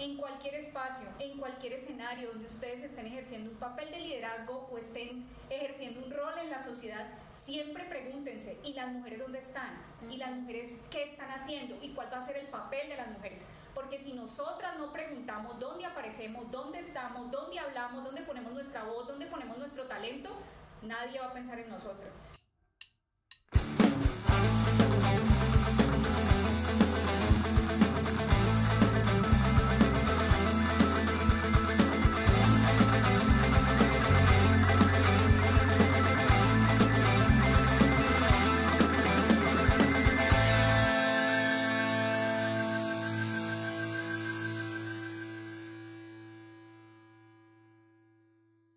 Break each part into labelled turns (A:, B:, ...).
A: en cualquier espacio, en cualquier escenario donde ustedes estén ejerciendo un papel de liderazgo o estén ejerciendo un rol en la sociedad, siempre pregúntense, ¿y las mujeres dónde están? ¿Y las mujeres qué están haciendo? ¿Y cuál va a ser el papel de las mujeres? Porque si nosotras no preguntamos dónde aparecemos, dónde estamos, dónde hablamos, dónde ponemos nuestra voz, dónde ponemos nuestro talento, nadie va a pensar en nosotras.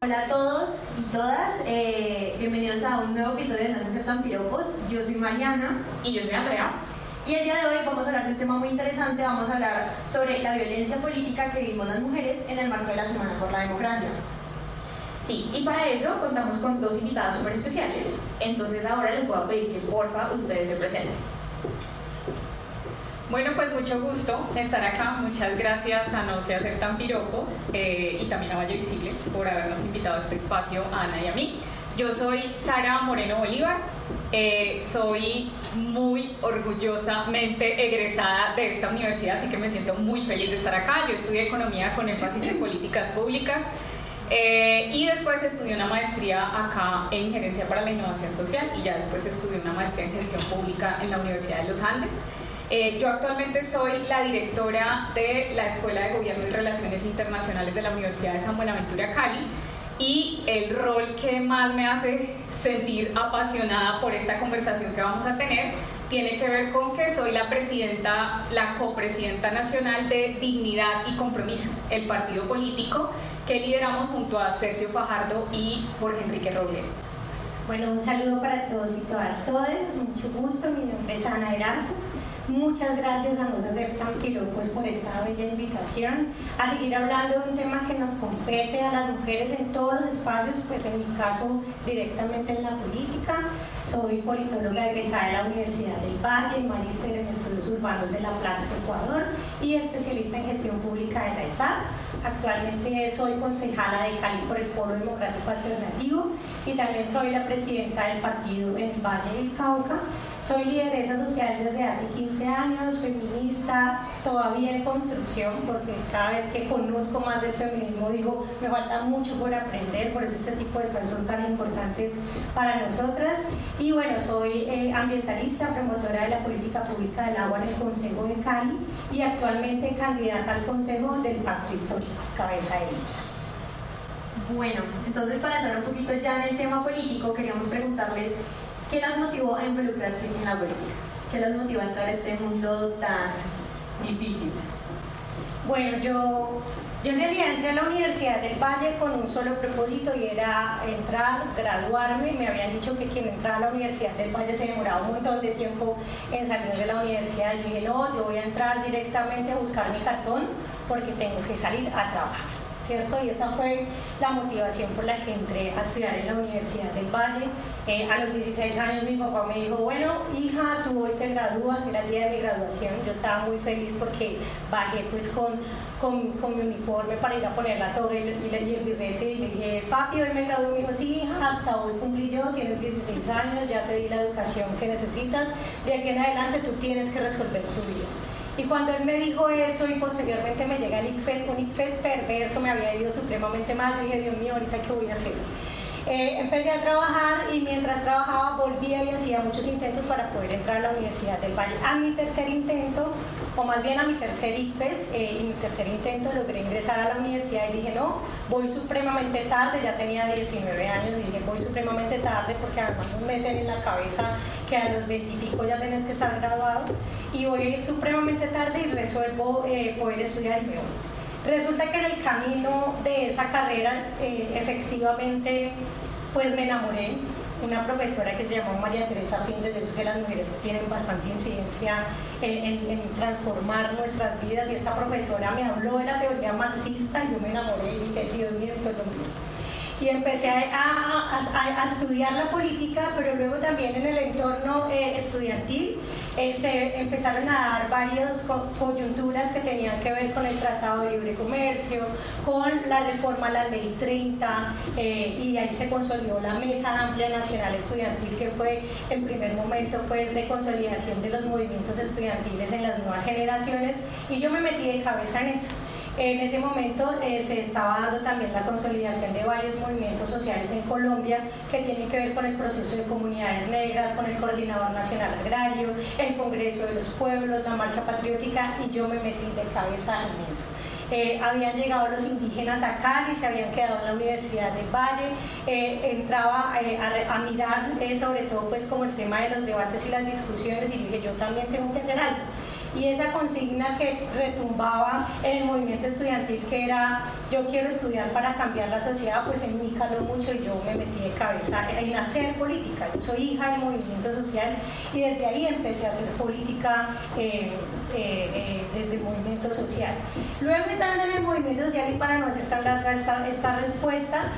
B: Hola a todos y todas, eh, bienvenidos a un nuevo episodio de No se aceptan piropos. Yo soy Mariana.
A: Y yo soy Andrea.
B: Y el día de hoy vamos a hablar de un tema muy interesante, vamos a hablar sobre la violencia política que vivimos las mujeres en el marco de la Semana por la Democracia.
C: Sí, y para eso contamos con dos invitadas súper especiales, entonces ahora les voy a pedir que porfa ustedes se presenten.
A: Bueno, pues mucho gusto estar acá. Muchas gracias a No Se Aceptan Piropos eh, y también a Valle Visible por habernos invitado a este espacio, a Ana y a mí. Yo soy Sara Moreno Bolívar, eh, soy muy orgullosamente egresada de esta universidad, así que me siento muy feliz de estar acá. Yo estudié economía con énfasis en políticas públicas eh, y después estudié una maestría acá en gerencia para la innovación social y ya después estudié una maestría en gestión pública en la Universidad de los Andes. Eh, yo actualmente soy la directora de la Escuela de Gobierno y Relaciones Internacionales de la Universidad de San Buenaventura, Cali. Y el rol que más me hace sentir apasionada por esta conversación que vamos a tener tiene que ver con que soy la presidenta, la copresidenta nacional de Dignidad y Compromiso, el partido político que lideramos junto a Sergio Fajardo y Jorge Enrique Robledo.
D: Bueno, un saludo para todos y todas, todas, mucho gusto, mi nombre es Ana Erazo Muchas gracias a Nos Aceptan Piropos por esta bella invitación a seguir hablando de un tema que nos compete a las mujeres en todos los espacios, pues en mi caso directamente en la política. Soy politóloga egresada de la Universidad del Valle, magíster en estudios urbanos de la Flaxo Ecuador y especialista en gestión pública de la ESAP. Actualmente soy concejala de Cali por el Polo Democrático Alternativo y también soy la presidenta del partido en el Valle del Cauca soy lideresa social desde hace 15 años, feminista, todavía en construcción, porque cada vez que conozco más del feminismo digo, me falta mucho por aprender, por eso este tipo de espacios son tan importantes para nosotras. Y bueno, soy eh, ambientalista, promotora de la política pública del agua en el Consejo de Cali y actualmente candidata al Consejo del Pacto Histórico, cabeza de lista.
B: Bueno, entonces para entrar un poquito ya en el tema político, queríamos preguntarles ¿Qué las motivó a involucrarse en la política? ¿Qué las motivó a entrar a este mundo tan difícil?
D: Bueno, yo, yo en realidad entré a la Universidad del Valle con un solo propósito y era entrar, graduarme. Me habían dicho que quien entraba a la Universidad del Valle se demoraba un montón de tiempo en salir de la universidad. Yo dije, no, yo voy a entrar directamente a buscar mi cartón porque tengo que salir a trabajar. ¿Cierto? Y esa fue la motivación por la que entré a estudiar en la Universidad del Valle. Eh, a los 16 años mi papá me dijo, bueno, hija, tú hoy te gradúas, era el día de mi graduación. Yo estaba muy feliz porque bajé pues con, con, mi uniforme para ir a poner la toga y, y, el birrete y le dije, papi, hoy me gradué. Me dijo, sí, hija, hasta hoy cumplí yo, tienes 16 años, ya te di la educación que necesitas, de aquí en adelante tú tienes que resolver tu vida. Y cuando él me dijo eso y posteriormente me llega el ICFES, un ICFES perverso, me había ido supremamente mal, dije, Dios mío, ahorita qué voy a hacer. Eh, empecé a trabajar y mientras trabajaba volvía y hacía muchos intentos para poder entrar a la Universidad del Valle. A mi tercer intento, o más bien a mi tercer ICFES, eh, y mi tercer intento logré ingresar a la universidad y dije, no, voy supremamente tarde, ya tenía 19 años, y dije, voy supremamente tarde porque además nos meten en la cabeza que a los 20 y pico ya tenés que estar graduado, y voy a ir supremamente tarde y resuelvo eh, poder estudiar y me voy. Resulta que en el camino de esa carrera, eh, efectivamente, pues me enamoré. Una profesora que se llamó María Teresa Pinde, yo creo que las mujeres tienen bastante incidencia en, transformar nuestras vidas y esta profesora me habló de la teoría marxista y yo me enamoré y dije, Dios mío, esto es lo mío. Y empecé a, a, estudiar la política, pero luego también en el entorno eh, estudiantil eh, se empezaron a dar varias coyunturas que tenían que ver con el Tratado de Libre Comercio, con la reforma a la Ley 30, eh, y ahí se consolidó la Mesa Amplia Nacional Estudiantil, que fue el primer momento pues, de consolidación de los movimientos estudiantiles en las nuevas generaciones, y yo me metí de cabeza en eso. En ese momento eh, se estaba dando también la consolidación de varios movimientos sociales en Colombia que tienen que ver con el proceso de comunidades negras, con el Coordinador Nacional Agrario, el Congreso de los Pueblos, la Marcha Patriótica y yo me metí de cabeza en eso. Eh, habían llegado los indígenas a Cali, se habían quedado en la Universidad del Valle, eh, entraba a, a, mirar sobre todo pues como el tema de los debates y las discusiones y dije yo también tengo que hacer algo y esa consigna que retumbaba en el movimiento estudiantil que era yo quiero estudiar para cambiar la sociedad, pues en mí caló mucho y yo me metí de cabeza en hacer política. Yo soy hija del movimiento social y desde ahí empecé a hacer política eh, eh, eh, desde el movimiento social. Luego estando en el movimiento social y para no hacer tan larga esta, esta respuesta,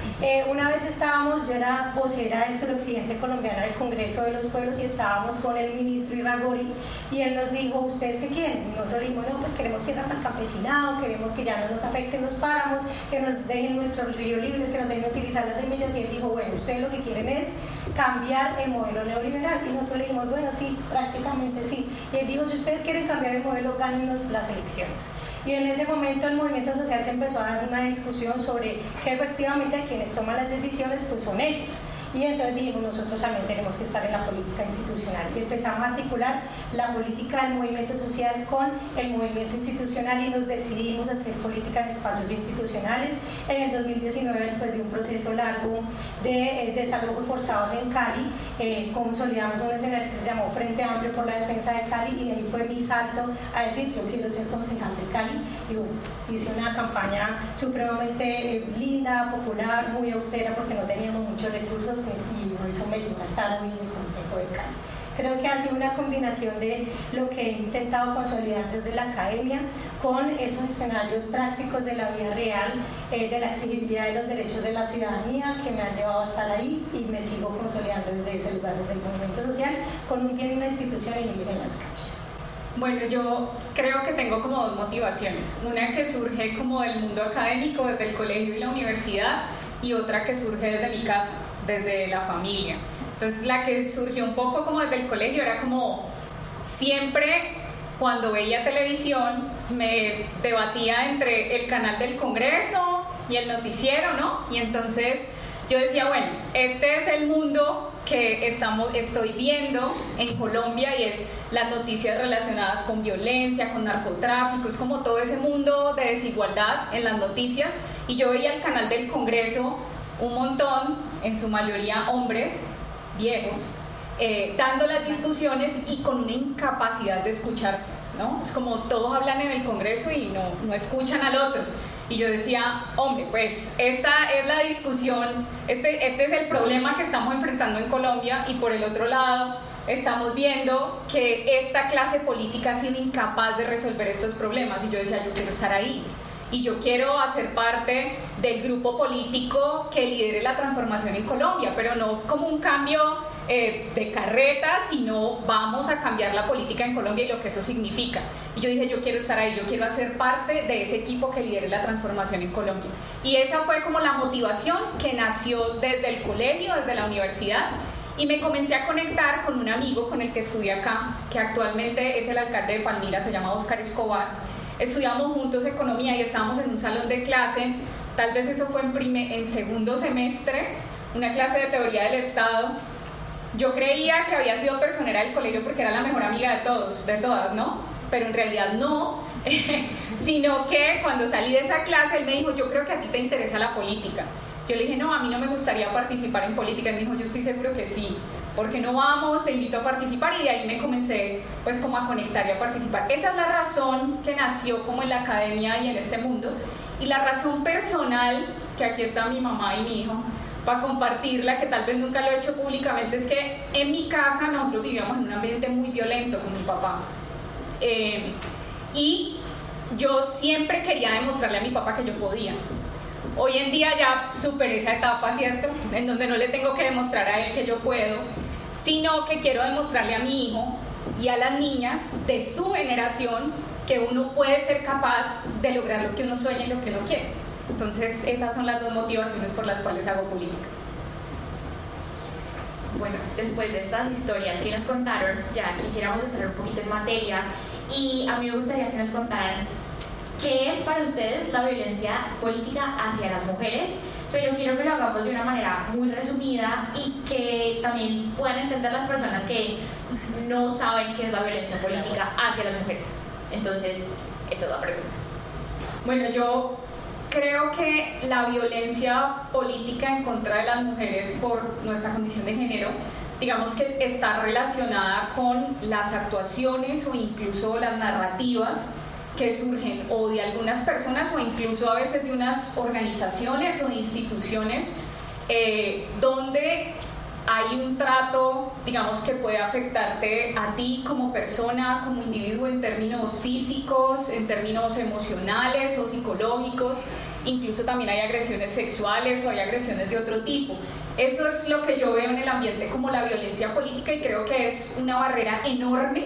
D: una vez estábamos, yo era vocera del suroccidente colombiano del Congreso de los Pueblos y estábamos con el ministro Iragori y él nos dijo, ustedes qué quieren? Y nosotros le dijimos, no, pues queremos tierra para el campesinado, queremos que ya no nos afecten los páramos, que nos dejen nuestros ríos libres, que nos dejen utilizar las semillas. Y él dijo, bueno, ustedes lo que quieren es cambiar el modelo neoliberal. Y nosotros le dijimos, bueno, sí, prácticamente sí. Y él dijo, si ustedes quieren cambiar el modelo, gánenos las elecciones. Y en ese momento el movimiento social se empezó a dar una discusión sobre que efectivamente quienes toman las decisiones pues son ellos. Y entonces dijimos, nosotros también tenemos que estar en la política institucional. Y empezamos a articular la política del movimiento social con el movimiento institucional y nos decidimos hacer política en espacios institucionales. En el 2019, después de un proceso largo de eh, desarrollo forzados en Cali, eh, consolidamos un escenario que se llamó Frente Amplio por la Defensa de Cali y ahí fue mi salto a decir, yo quiero ser concejal de Cali. Y hice una campaña supremamente eh, linda, popular, muy austera porque no teníamos muchos recursos y eso me llevó a estar hoy en el Consejo de Cali. Creo que ha sido una combinación de lo que he intentado consolidar desde la academia con esos escenarios prácticos de la vida real, eh, de la exigibilidad de los derechos de la ciudadanía que me han llevado a estar ahí y me sigo consolidando desde ese lugar, desde el movimiento social, con un pie en una institución y vivir en las calles.
A: Bueno, yo creo que tengo como dos motivaciones. Una que surge como del mundo académico, desde el colegio y la universidad, y otra que surge desde mi casa desde la familia. Entonces la que surgió un poco como desde el colegio era como siempre cuando veía televisión me debatía entre el canal del Congreso y el noticiero, ¿no? Y entonces yo decía, bueno, este es el mundo que estamos, estoy viendo en Colombia y es las noticias relacionadas con violencia, con narcotráfico, es como todo ese mundo de desigualdad en las noticias. Y yo veía el canal del Congreso un montón, en su mayoría hombres viejos, eh, dando las discusiones y con una incapacidad de escucharse, ¿no? Es como todos hablan en el Congreso y no, no escuchan al otro. Y yo decía, hombre, pues esta es la discusión, este, este es el problema que estamos enfrentando en Colombia y por el otro lado estamos viendo que esta clase política ha sido incapaz de resolver estos problemas y yo decía, yo quiero estar ahí y yo quiero hacer parte del grupo político que lidere la transformación en Colombia, pero no como un cambio eh, de carreta, sino vamos a cambiar la política en Colombia y lo que eso significa. Y yo dije, yo quiero estar ahí, yo quiero hacer parte de ese equipo que lidere la transformación en Colombia. Y esa fue como la motivación que nació desde el colegio, desde la universidad. Y me comencé a conectar con un amigo con el que estudié acá, que actualmente es el alcalde de Palmira, se llama Oscar Escobar estudiamos juntos economía y estábamos en un salón de clase, tal vez eso fue en, en segundo semestre, una clase de teoría del Estado. Yo creía que había sido personera del colegio porque era la mejor amiga de todos, de todas, ¿no? Pero en realidad no, sino que cuando salí de esa clase él me dijo, yo creo que a ti te interesa la política. Yo le dije, no, a mí no me gustaría participar en política. Él me dijo, yo estoy seguro que sí. porque no vamos? Te invito a participar y de ahí me comencé pues como a conectar y a participar. Esa es la razón que nació como en la academia y en este mundo. Y la razón personal, que aquí está mi mamá y mi hijo, para compartirla, que tal vez nunca lo he hecho públicamente, es que en mi casa nosotros vivíamos en un ambiente muy violento con mi papá. Eh, y yo siempre quería demostrarle a mi papá que yo podía Hoy en día ya superé esa etapa, ¿cierto? En donde no le tengo que demostrar a él que yo puedo, sino que quiero demostrarle a mi hijo y a las niñas de su generación que uno puede ser capaz de lograr lo que uno sueña y lo que uno quiere. Entonces, esas son las dos motivaciones por las cuales hago política.
C: Bueno, después de estas historias que nos contaron, ya quisiéramos entrar un poquito en materia y a mí me gustaría que nos contaran qué es para ustedes la violencia política hacia las mujeres, pero quiero que lo hagamos de una manera muy resumida y que también puedan entender las personas que no saben qué es la violencia política hacia las mujeres. Entonces, esa es la pregunta.
A: Bueno, yo creo que la violencia política en contra de las mujeres por nuestra condición de género, digamos que está relacionada con las actuaciones o incluso las narrativas que surgen o de algunas personas o incluso a veces de unas organizaciones o instituciones eh, donde hay un trato, digamos, que puede afectarte a ti como persona, como individuo en términos físicos, en términos emocionales o psicológicos, incluso también hay agresiones sexuales o hay agresiones de otro tipo. Eso es lo que yo veo en el ambiente como la violencia política y creo que es una barrera enorme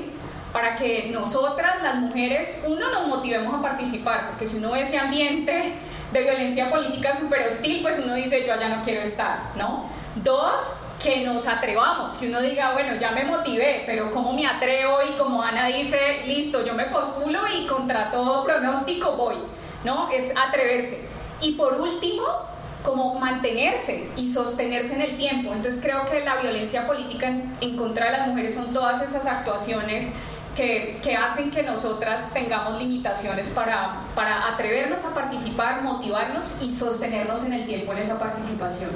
A: para que nosotras, las mujeres, uno, nos motivemos a participar, porque si uno ve ese ambiente de violencia política súper hostil, pues uno dice, yo allá no quiero estar, ¿no? Dos, que nos atrevamos, que uno diga, bueno, ya me motivé, pero ¿cómo me atrevo? Y como Ana dice, listo, yo me postulo y contra todo pronóstico voy, ¿no? Es atreverse. Y por último, como mantenerse y sostenerse en el tiempo. Entonces creo que la violencia política en, contra de las mujeres son todas esas actuaciones que, que, hacen que nosotras tengamos limitaciones para, para atrevernos a participar, motivarnos y sostenernos en el tiempo en esa participación.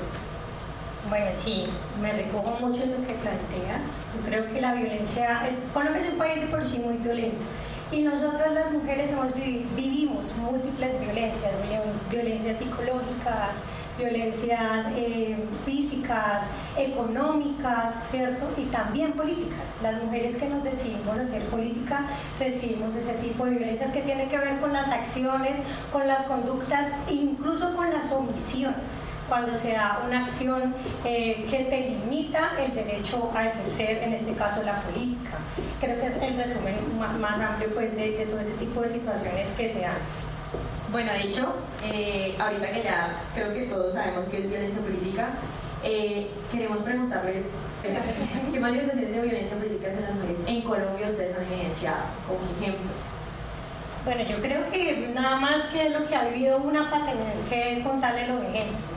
D: Bueno, sí, me recojo mucho en lo que planteas. Yo creo que la violencia, Colombia es un país de por sí muy violento y nosotras las mujeres hemos vivimos múltiples violencias, violencias psicológicas, violencias eh, físicas, económicas, ¿cierto? Y también políticas. Las mujeres que nos decidimos hacer política recibimos ese tipo de violencias que tienen que ver con las acciones, con las conductas, incluso con las omisiones cuando se da una acción eh, que te limita el derecho a ejercer, en este caso, la política. Creo que es el resumen más amplio pues, de, de todo ese tipo de situaciones que se dan.
B: Bueno, de hecho, eh, ahorita que ya creo que todos sabemos que es violencia política, eh, queremos preguntarles qué manifestaciones de violencia política en las mujeres en Colombia ustedes han evidenciado como ejemplos.
D: Bueno, yo creo que nada más que lo que ha vivido una para tener que contarle los ejemplos.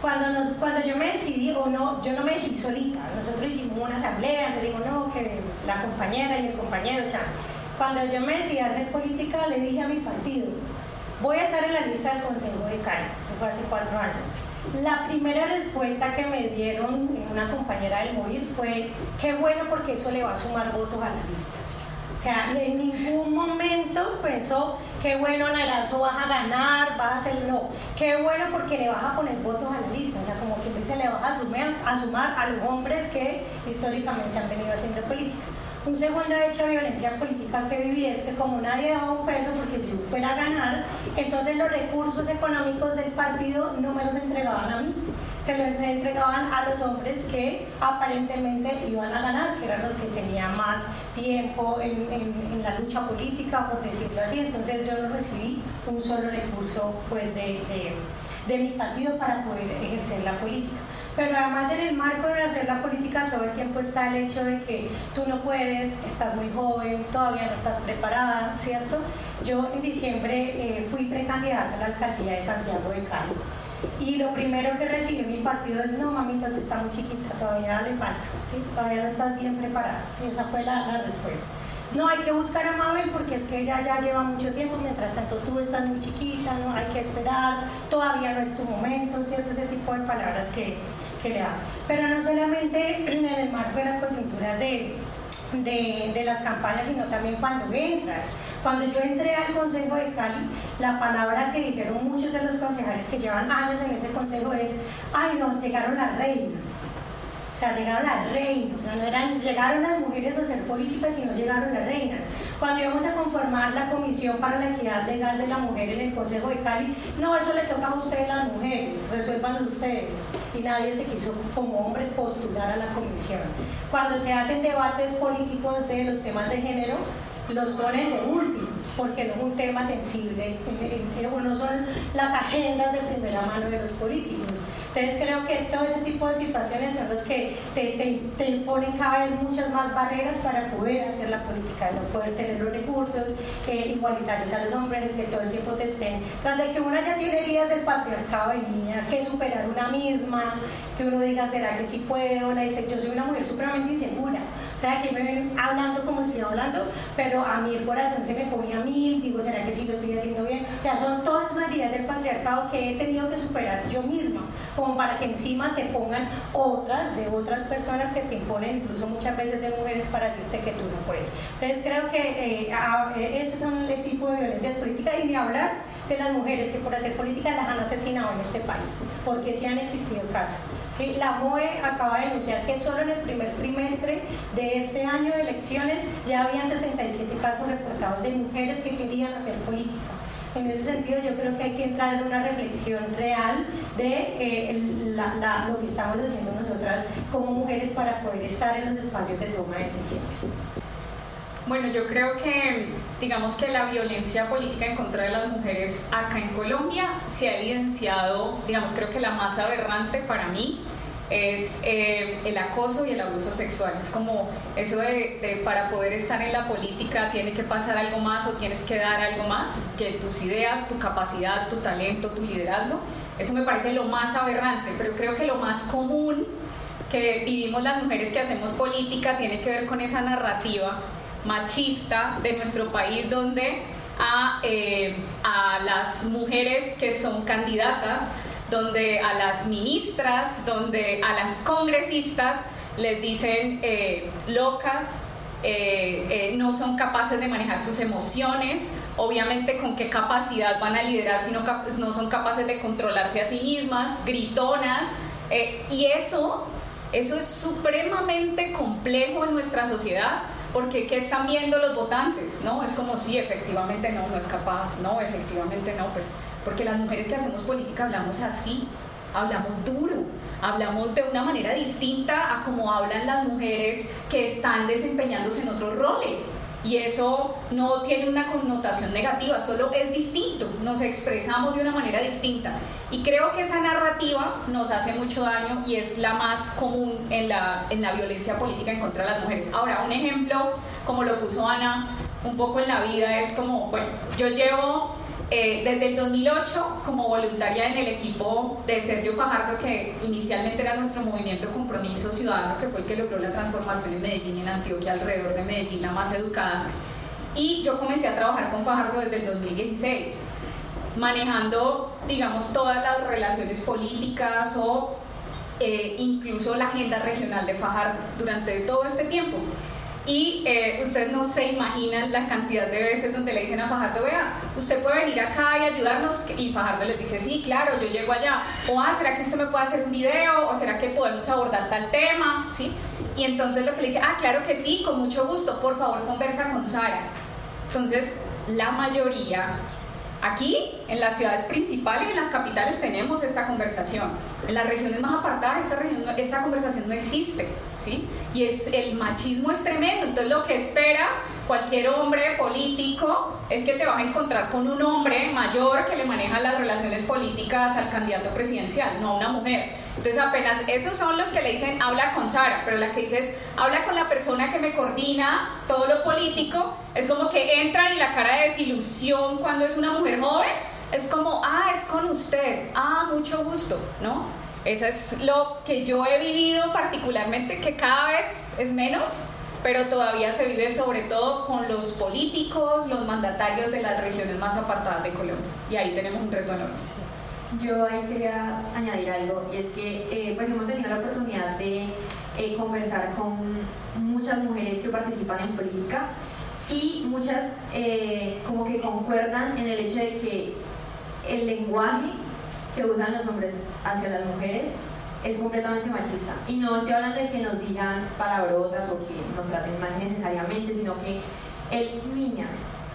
D: Cuando, nos, cuando yo me decidí, o no, yo no me decidí solita, nosotros hicimos una asamblea, entonces digo, no, que la compañera y el compañero, ya. Cuando yo me decidí hacer política, le dije a mi partido, voy a estar en la lista del Consejo de Cali, eso fue hace cuatro años. La primera respuesta que me dieron una compañera del móvil fue, qué bueno porque eso le va a sumar votos a la lista. O sea, en ningún momento pensó, qué bueno, Naranzo vas a ganar, vas a hacer, no, qué bueno porque le vas a poner votos a la lista. O sea, como quien dice, le vas a sumar, a sumar a los hombres que históricamente han venido haciendo política. Un segundo hecho de violencia política que viví es que como nadie daba un peso porque yo fuera a ganar, entonces los recursos económicos del partido no me los entregaban a mí, se los entregaban a los hombres que aparentemente iban a ganar, que eran los que tenían más tiempo en, la lucha política, por decirlo así. Entonces yo no recibí un solo recurso pues, de, de mi partido para poder ejercer la política pero además en el marco de hacer la política todo el tiempo está el hecho de que tú no puedes, estás muy joven, todavía no estás preparada, ¿cierto? Yo en diciembre eh, fui precandidata a la alcaldía de Santiago de Cali y lo primero que recibí mi partido es, no mamita, usted está muy chiquita, todavía le falta, ¿sí? todavía no estás bien preparada, ¿sí? esa fue la, la respuesta. No, hay que buscar a Mabel porque es que ella ya lleva mucho tiempo, mientras tanto tú estás muy chiquita, no hay que esperar, todavía no es tu momento, ¿cierto? Ese tipo de palabras que, que le da. Pero no solamente en el marco de las coyunturas de, de, de, las campañas, sino también cuando entras. Cuando yo entré al Consejo de Cali, la palabra que dijeron muchos de los concejales que llevan años en ese consejo es, ay no, llegaron las reinas. O sea, llegaron las reinas, o sea, no eran, llegaron las mujeres a hacer política, sino llegaron las reinas. Cuando íbamos a conformar la Comisión para la Equidad Legal de la Mujer en el Consejo de Cali, no, eso le toca a ustedes las mujeres, resuelvan ustedes. Y nadie se quiso como hombre postular a la comisión. Cuando se hacen debates políticos de los temas de género, los ponen de último, porque no es un tema sensible, o no son las agendas de primera mano de los políticos. Entonces creo que todo ese tipo de situaciones son los que te, te, imponen cada vez muchas más barreras para poder hacer la política, no poder tener los recursos igualitarios a los hombres, que todo el tiempo te estén, tras de que una ya tiene heridas del patriarcado de niña, que superar una misma, que uno diga, ¿será que sí puedo? La dice, yo soy una mujer supremamente insegura o sea, que me ven hablando como estoy hablando, pero a mí el corazón se me pone a mil, digo, ¿será que sí lo estoy haciendo bien? O sea, son todas esas heridas del patriarcado que he tenido que superar yo misma, como para que encima te pongan otras de otras personas que te imponen, incluso muchas veces de mujeres, para decirte que tú no puedes. Entonces creo que eh, eh ese son el tipo de violencias políticas y ni hablar de las mujeres que por hacer política las han asesinado en este país, porque sí han existido casos. ¿sí? La MOE acaba de denunciar que solo en el primer trimestre de este año de elecciones ya habían 67 casos reportados de mujeres que querían hacer política. En ese sentido, yo creo que hay que entrar en una reflexión real de eh, lo que estamos haciendo nosotras como mujeres para poder estar en los espacios de toma de decisiones.
A: Bueno, yo creo que, digamos que la violencia política en contra de las mujeres acá en Colombia se ha evidenciado, digamos, creo que la más aberrante para mí es eh, el acoso y el abuso sexual. Es como eso de, para poder estar en la política tiene que pasar algo más o tienes que dar algo más que tus ideas, tu capacidad, tu talento, tu liderazgo. Eso me parece lo más aberrante, pero creo que lo más común que vivimos las mujeres que hacemos política tiene que ver con esa narrativa machista de nuestro país donde a, eh, a las mujeres que son candidatas, donde a las ministras, donde a las congresistas les dicen eh, locas, eh, no son capaces de manejar sus emociones, obviamente con qué capacidad van a liderar si no, no son capaces de controlarse a sí mismas, gritonas, y eso, eso es supremamente complejo en nuestra sociedad porque ¿qué están viendo los votantes? No, es como si efectivamente no, no es capaz, no, efectivamente no, pues porque las mujeres que hacemos política hablamos así, hablamos duro, hablamos de una manera distinta a como hablan las mujeres que están desempeñándose en otros roles y eso no tiene una connotación negativa, solo es distinto, nos expresamos de una manera distinta. Y creo que esa narrativa nos hace mucho daño y es la más común en la, en la violencia política en contra de las mujeres. Ahora, un ejemplo, como lo puso Ana, un poco en la vida, es como, bueno, yo llevo eh, desde el 2008 como voluntaria en el equipo de Sergio Fajardo, que inicialmente era nuestro movimiento Compromiso Ciudadano, que fue el que logró la transformación en Medellín en Antioquia, alrededor de Medellín, la más educada. Y yo comencé a trabajar con Fajardo desde el 2016, manejando, digamos, todas las relaciones políticas o eh, incluso la agenda regional de Fajardo durante todo este tiempo. Y eh, ustedes no se imaginan la cantidad de veces donde le dicen a Fajardo, vea, usted puede venir acá y ayudarnos. Y Fajardo les dice, sí, claro, yo llego allá. O, ah, ¿será que usted me puede hacer un video? ¿O será que podemos abordar tal tema? ¿Sí? Y entonces lo que le dice, ah, claro que sí, con mucho gusto, por favor conversa con Sara. Entonces, la mayoría Aquí, en las ciudades principales, en las capitales, tenemos esta conversación. En las regiones más apartadas, esta, esta conversación no existe, ¿sí? Y es, el machismo es tremendo. Entonces, lo que espera cualquier hombre político es que te vas a encontrar con un hombre mayor que le maneja las relaciones políticas al candidato presidencial, no una mujer. Entonces apenas esos son los que le dicen habla con Sara, pero la que dices habla con la persona que me coordina todo lo político, es como que entran y la cara de desilusión cuando es una mujer joven, es como, ah, es con usted, ah, mucho gusto, ¿no? Eso es lo que yo he vivido particularmente, que cada vez es menos, pero todavía se vive sobre todo con los políticos, los mandatarios de las regiones más apartadas de Colombia. Y ahí tenemos un reto enorme.
B: Yo ahí quería añadir algo, y es que eh, pues hemos tenido la oportunidad de eh, conversar con muchas mujeres que participan en política y muchas eh, como que concuerdan en el hecho de que el lenguaje que usan los hombres hacia las mujeres es completamente machista. Y no estoy hablando de que nos digan palabrotas o que nos traten mal necesariamente, sino que el niña,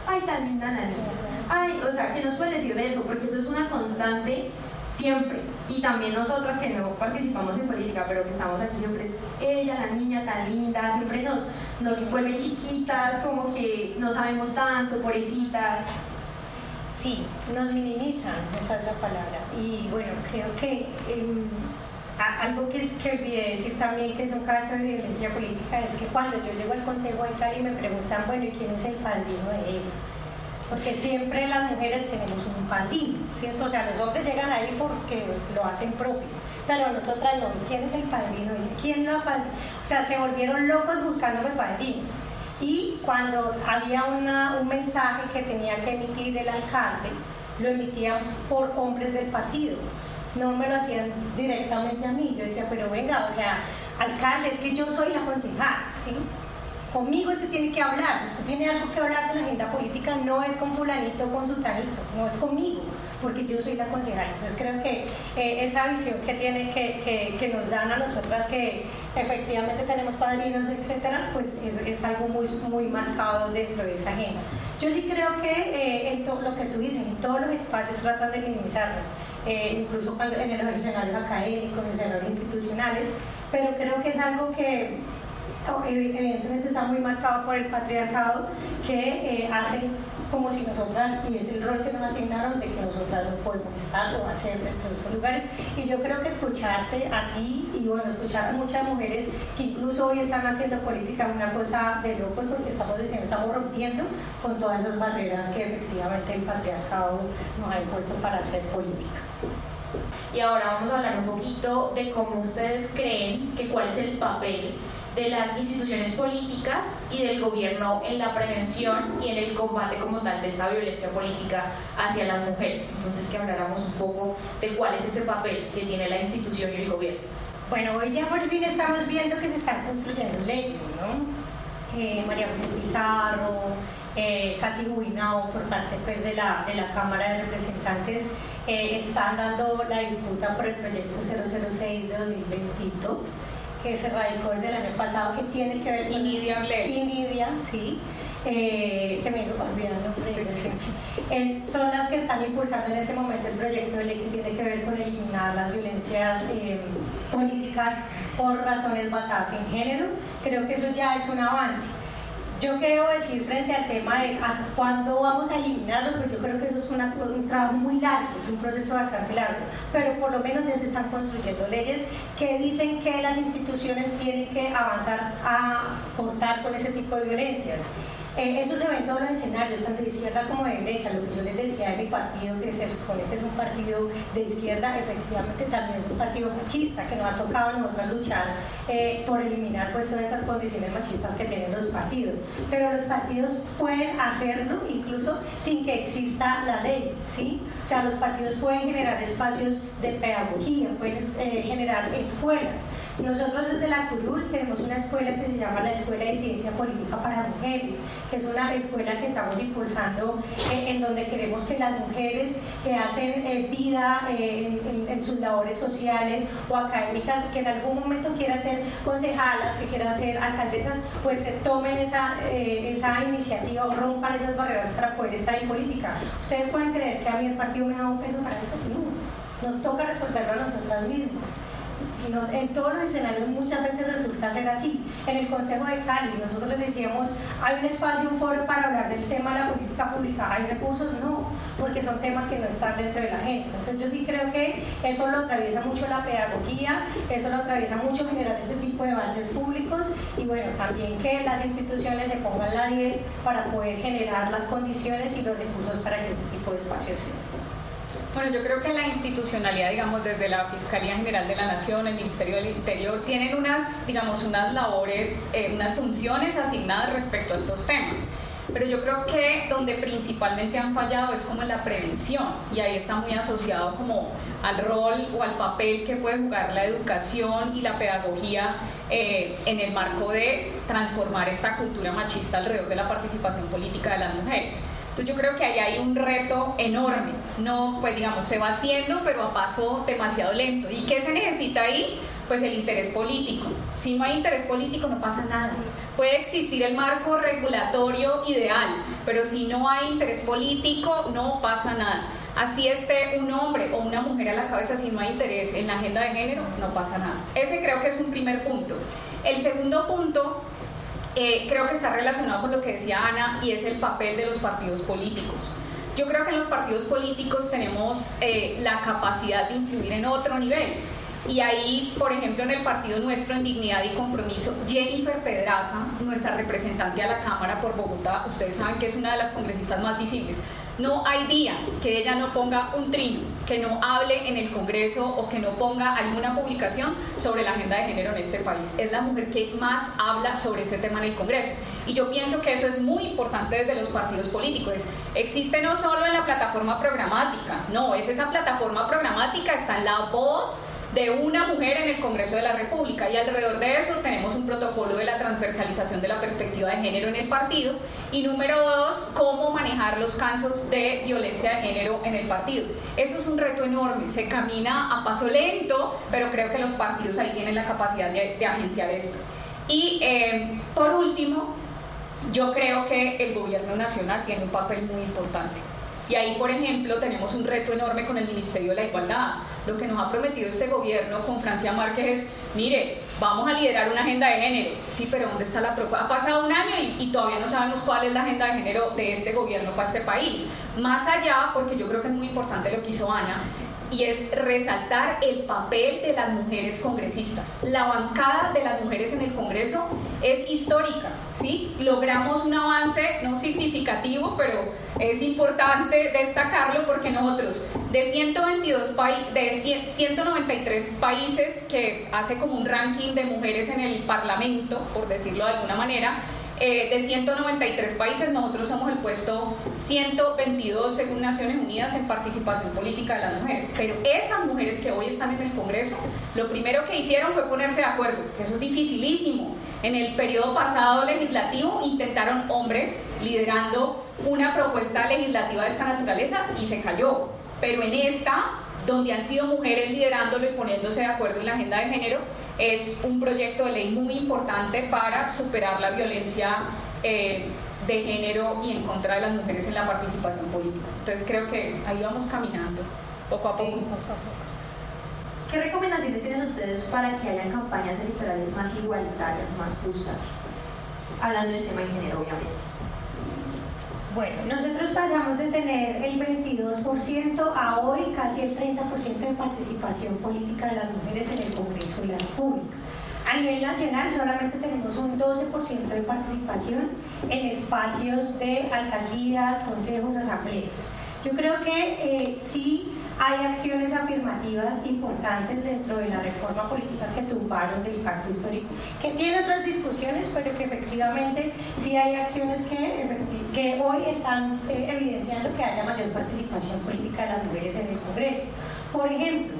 B: ay, tan linda la niña, ay, o sea, ¿qué nos puede decir de eso? Porque eso es una constante siempre. Y también nosotras que no participamos en política, pero que estamos aquí siempre es ella, la niña tan linda, siempre nos, nos vuelve chiquitas, como que no sabemos tanto, pobrecitas.
D: Sí, nos minimizan, esa es la palabra. Y bueno, creo que em, algo que, que olvidé decir también que es un caso de violencia política es que cuando yo llego al Consejo de Cali me preguntan, bueno, ¿y quién es el padrino de ella? Porque siempre las mujeres tenemos un padrino, ¿cierto? O sea, los hombres llegan ahí porque lo hacen propio, pero nosotras no. ¿Quién es el padrino? ¿Quién lo padrino? O sea, se volvieron locos buscándome padrinos. Y cuando había un mensaje que tenía que emitir el alcalde, lo emitían por hombres del partido. No me lo hacían directamente a mí. Yo decía, pero venga, o sea, alcalde, es que yo soy la concejal, ¿sí? Conmigo es que tiene que hablar. Si usted tiene algo que hablar de la agenda política, no es con fulanito con sultanito, no es conmigo, porque yo soy la concejal. Entonces creo que eh, esa visión que tiene, que, que, nos dan a nosotras que efectivamente tenemos padrinos, etcétera, pues es, es, algo muy, muy marcado dentro de esa agenda. Yo sí creo que eh, en todo lo que tú dices, en todos los espacios tratan de minimizarlos. Eh, incluso cuando en los escenarios académicos, en escenarios institucionales, pero creo que es algo que evidentemente está muy marcado por el patriarcado que eh, hacen como si nosotras, y es el rol que nos asignaron de que nosotras no podemos estar o hacer dentro de esos lugares. Y yo creo que escucharte a ti y bueno, escuchar a muchas mujeres que incluso hoy están haciendo política una cosa de locos porque estamos diciendo, estamos rompiendo con todas esas barreras que efectivamente el patriarcado nos ha impuesto para hacer política.
C: Y ahora vamos a hablar un poquito de cómo ustedes creen que cuál es el papel de las instituciones políticas y del gobierno en la prevención y en el combate como tal de esta violencia política hacia las mujeres. Entonces que habláramos un poco de cuál es ese papel que tiene la institución y el gobierno.
D: Bueno, hoy ya por fin estamos viendo que se están construyendo leyes, ¿no? Eh, María José Pizarro, eh, Katy por parte pues, de, la, de la Cámara de Representantes eh, están dando la disputa por el proyecto 006 de 2022 que se radicó desde el año pasado, que tiene que ver
A: con... Inidia
D: Inidia, sí. Eh, se me olvidó el nombre son las que están impulsando en este momento el proyecto de ley que tiene que ver con eliminar las violencias eh, políticas por razones basadas en género. Creo que eso ya es un avance. Yo qué debo decir frente al tema de hasta cuándo vamos a eliminarlos, pues yo creo que eso es un trabajo muy largo, es un proceso bastante largo, pero por lo menos ya se están construyendo leyes que dicen que las instituciones tienen que avanzar a cortar con ese tipo de violencias. Eh, eso se ve en todos los escenarios, tanto de izquierda como de derecha. Lo que yo les decía de mi partido, que se supone que es un partido de izquierda, efectivamente también es un partido machista, que nos ha tocado a nosotros luchar eh, por eliminar pues, todas esas condiciones machistas que tienen los partidos. Pero los partidos pueden hacerlo incluso sin que exista la ley, ¿sí? O sea, los partidos pueden generar espacios de pedagogía, pueden eh, generar escuelas. Nosotros desde la CURUL tenemos una escuela que se llama la Escuela de Ciencia Política para Mujeres, que es una escuela que estamos impulsando eh, en donde queremos que las mujeres que hacen eh, vida eh, en, sus labores sociales o académicas, que en algún momento quieran ser concejalas, que quieran ser alcaldesas, pues tomen esa, esa iniciativa o rompan esas barreras para poder estar en política. Ustedes pueden creer que a mí el partido me da un peso para eso. No, nos toca resolverlo a nosotras mismas en todos los escenarios muchas veces resulta ser así. En el Consejo de Cali nosotros les decíamos, hay un espacio, un foro para hablar del tema de la política pública, ¿hay recursos? No, porque son temas que no están dentro de la agenda. Entonces yo sí creo que eso lo atraviesa mucho la pedagogía, eso lo atraviesa mucho generar este tipo de debates públicos y bueno, también que las instituciones se pongan la 10 para poder generar las condiciones y los recursos para que este tipo de espacios se
A: bueno, yo creo que la institucionalidad, digamos, desde la Fiscalía General de la Nación, el Ministerio del Interior, tienen unas, digamos, unas labores, eh, unas funciones asignadas respecto a estos temas. Pero yo creo que donde principalmente han fallado es como en la prevención y ahí está muy asociado como al rol o al papel que puede jugar la educación y la pedagogía eh, en el marco de transformar esta cultura machista alrededor de la participación política de las mujeres. Entonces yo creo que ahí hay un reto enorme. No, pues digamos, se va haciendo, pero a paso demasiado lento. ¿Y qué se necesita ahí? Pues el interés político. Si no hay interés político no pasa nada. Puede existir el marco regulatorio ideal, pero si no hay interés político no pasa nada. Así esté un hombre o una mujer a la cabeza, si no hay interés en la agenda de género, no pasa nada. Ese creo que es un primer punto. El segundo punto eh, creo que está relacionado con lo que decía Ana y es el papel de los partidos políticos. Yo creo que en los partidos políticos tenemos eh, la capacidad de influir en otro nivel. Y ahí, por ejemplo, en el partido nuestro, en Dignidad y Compromiso, Jennifer Pedraza, nuestra representante a la Cámara por Bogotá, ustedes saben que es una de las congresistas más visibles, no hay día que ella no ponga un trino, que no hable en el Congreso o que no ponga alguna publicación sobre la agenda de género en este país. Es la mujer que más habla sobre ese tema en el Congreso. Y yo pienso que eso es muy importante desde los partidos políticos. Existe no solo en la plataforma programática, no, es esa plataforma programática, está en la voz de una mujer en el Congreso de la República y alrededor de eso tenemos un protocolo de la transversalización de la perspectiva de género en el partido y número dos, cómo manejar los casos de violencia de género en el partido. Eso es un reto enorme, se camina a paso lento, pero creo que los partidos ahí tienen la capacidad de, agenciar esto. Y eh, por último, yo creo que el gobierno nacional tiene un papel muy importante. Y ahí, por ejemplo, tenemos un reto enorme con el Ministerio de la Igualdad. Lo que nos ha prometido este gobierno con Francia Márquez es, mire, vamos a liderar una agenda de género. Sí, pero ¿dónde está la propuesta? Ha pasado un año y, y, todavía no sabemos cuál es la agenda de género de este gobierno para este país. Más allá, porque yo creo que es muy importante lo que hizo Ana, y es resaltar el papel de las mujeres congresistas. La bancada de las mujeres en el Congreso es histórica, ¿sí? Logramos un avance no significativo, pero es importante destacarlo porque nosotros de 122 de 193 países que hace como un ranking de mujeres en el Parlamento, por decirlo de alguna manera, eh, de 193 países, nosotros somos el puesto 122 según Naciones Unidas en participación política de las mujeres. Pero esas mujeres que hoy están en el Congreso, lo primero que hicieron fue ponerse de acuerdo. Eso es dificilísimo. En el periodo pasado legislativo intentaron hombres liderando una propuesta legislativa de esta naturaleza y se cayó. Pero en esta donde han sido mujeres liderándolo y poniéndose de acuerdo en la agenda de género, es un proyecto de ley muy importante para superar la violencia eh, de género y en contra de las mujeres en la participación política. Entonces creo que ahí vamos caminando, poco a poco.
B: ¿Qué recomendaciones tienen ustedes para que haya campañas electorales más igualitarias, más justas? Hablando del tema de género, obviamente.
D: Bueno, nosotros pasamos de tener el 22% a hoy casi el 30% de participación política de las mujeres en el Congreso de la República. A nivel nacional solamente tenemos un 12% de participación en espacios de alcaldías, consejos, asambleas. Yo creo que eh, sí hay acciones afirmativas importantes dentro de la reforma política que tumbaron del pacto histórico, que tiene otras discusiones, pero que efectivamente sí hay acciones que, que hoy están eh, evidenciando que haya mayor participación política de las mujeres en el Congreso. Por ejemplo,